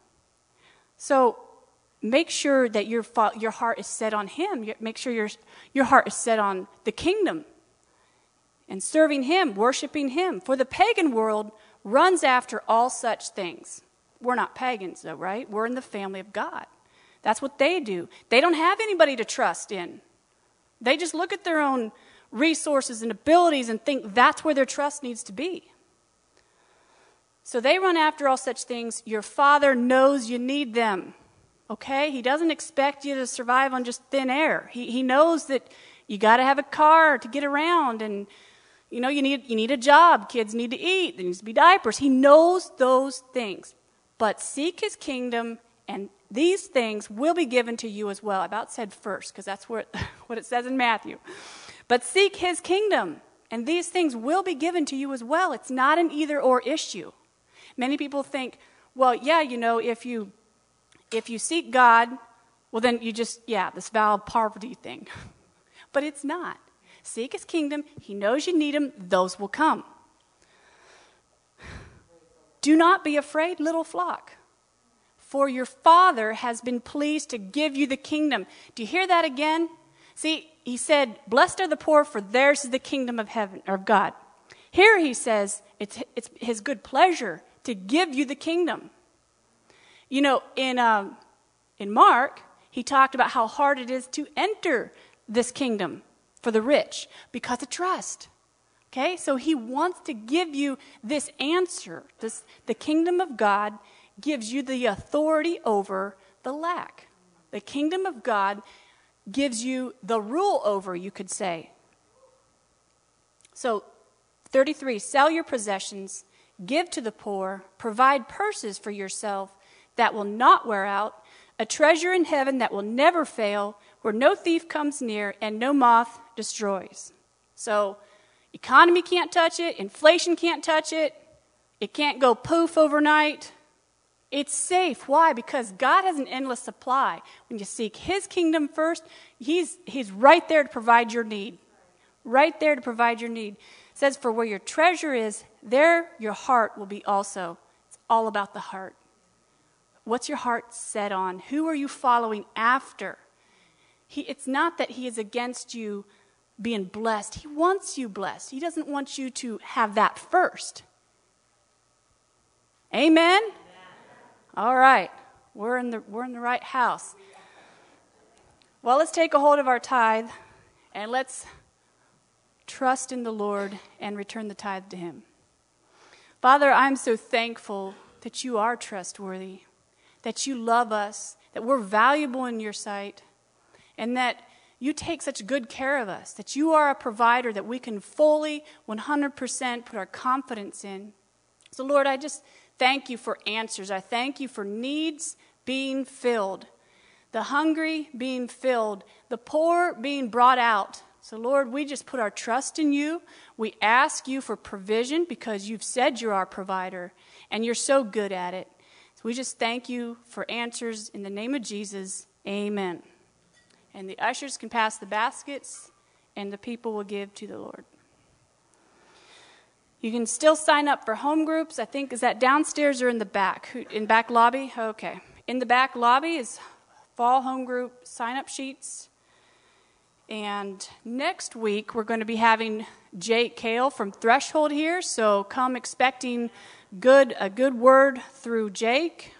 So make sure that your, your heart is set on Him. Make sure your, your heart is set on the kingdom and serving Him, worshiping Him. For the pagan world runs after all such things. We're not pagans, though, right? We're in the family of God. That's what they do. They don't have anybody to trust in. They just look at their own resources and abilities and think that's where their trust needs to be. So they run after all such things. Your father knows you need them. Okay? He doesn't expect you to survive on just thin air. He, he knows that you got to have a car to get around and you know you need you need a job kids need to eat there needs to be diapers he knows those things but seek his kingdom and these things will be given to you as well. I about said first, because that's what, what it says in Matthew. But seek his kingdom, and these things will be given to you as well. It's not an either or issue. Many people think, well, yeah, you know, if you if you seek God, well then you just, yeah, this vow of poverty thing. but it's not. Seek his kingdom, he knows you need him, those will come. Do not be afraid, little flock for your Father has been pleased to give you the kingdom. Do you hear that again? See, he said, Blessed are the poor, for theirs is the kingdom of heaven, or of God. Here he says, it's, it's his good pleasure to give you the kingdom. You know, in, um, in Mark, he talked about how hard it is to enter this kingdom for the rich because of trust. Okay, so he wants to give you this answer, this, the kingdom of God gives you the authority over the lack. The kingdom of God gives you the rule over, you could say. So, 33 sell your possessions, give to the poor, provide purses for yourself that will not wear out, a treasure in heaven that will never fail, where no thief comes near and no moth destroys. So, economy can't touch it, inflation can't touch it, it can't go poof overnight. It's safe. Why? Because God has an endless supply. When you seek His kingdom first, He's, he's right there to provide your need. Right there to provide your need. It says, For where your treasure is, there your heart will be also. It's all about the heart. What's your heart set on? Who are you following after? He, it's not that He is against you being blessed. He wants you blessed. He doesn't want you to have that first. Amen? All right. We're in the, we're in the right house. Well, let's take a hold of our tithe and let's trust in the Lord and return the tithe to Him. Father, I'm so thankful that you are trustworthy, that you love us, that we're valuable in your sight, and that you take such good care of us, that you are a provider that we can fully, 100% put our confidence in. So, Lord, I just thank you for answers. I thank you for needs being filled, the hungry being filled, the poor being brought out. So, Lord, we just put our trust in you. We ask you for provision because you've said you're our provider and you're so good at it. So, we just thank you for answers in the name of Jesus. Amen. And the ushers can pass the baskets, and the people will give to the Lord. You can still sign up for home groups. I think is that downstairs or in the back? In back lobby? Okay. In the back lobby is fall home group sign up sheets. And next week we're going to be having Jake Kale from Threshold here, so come expecting good a good word through Jake.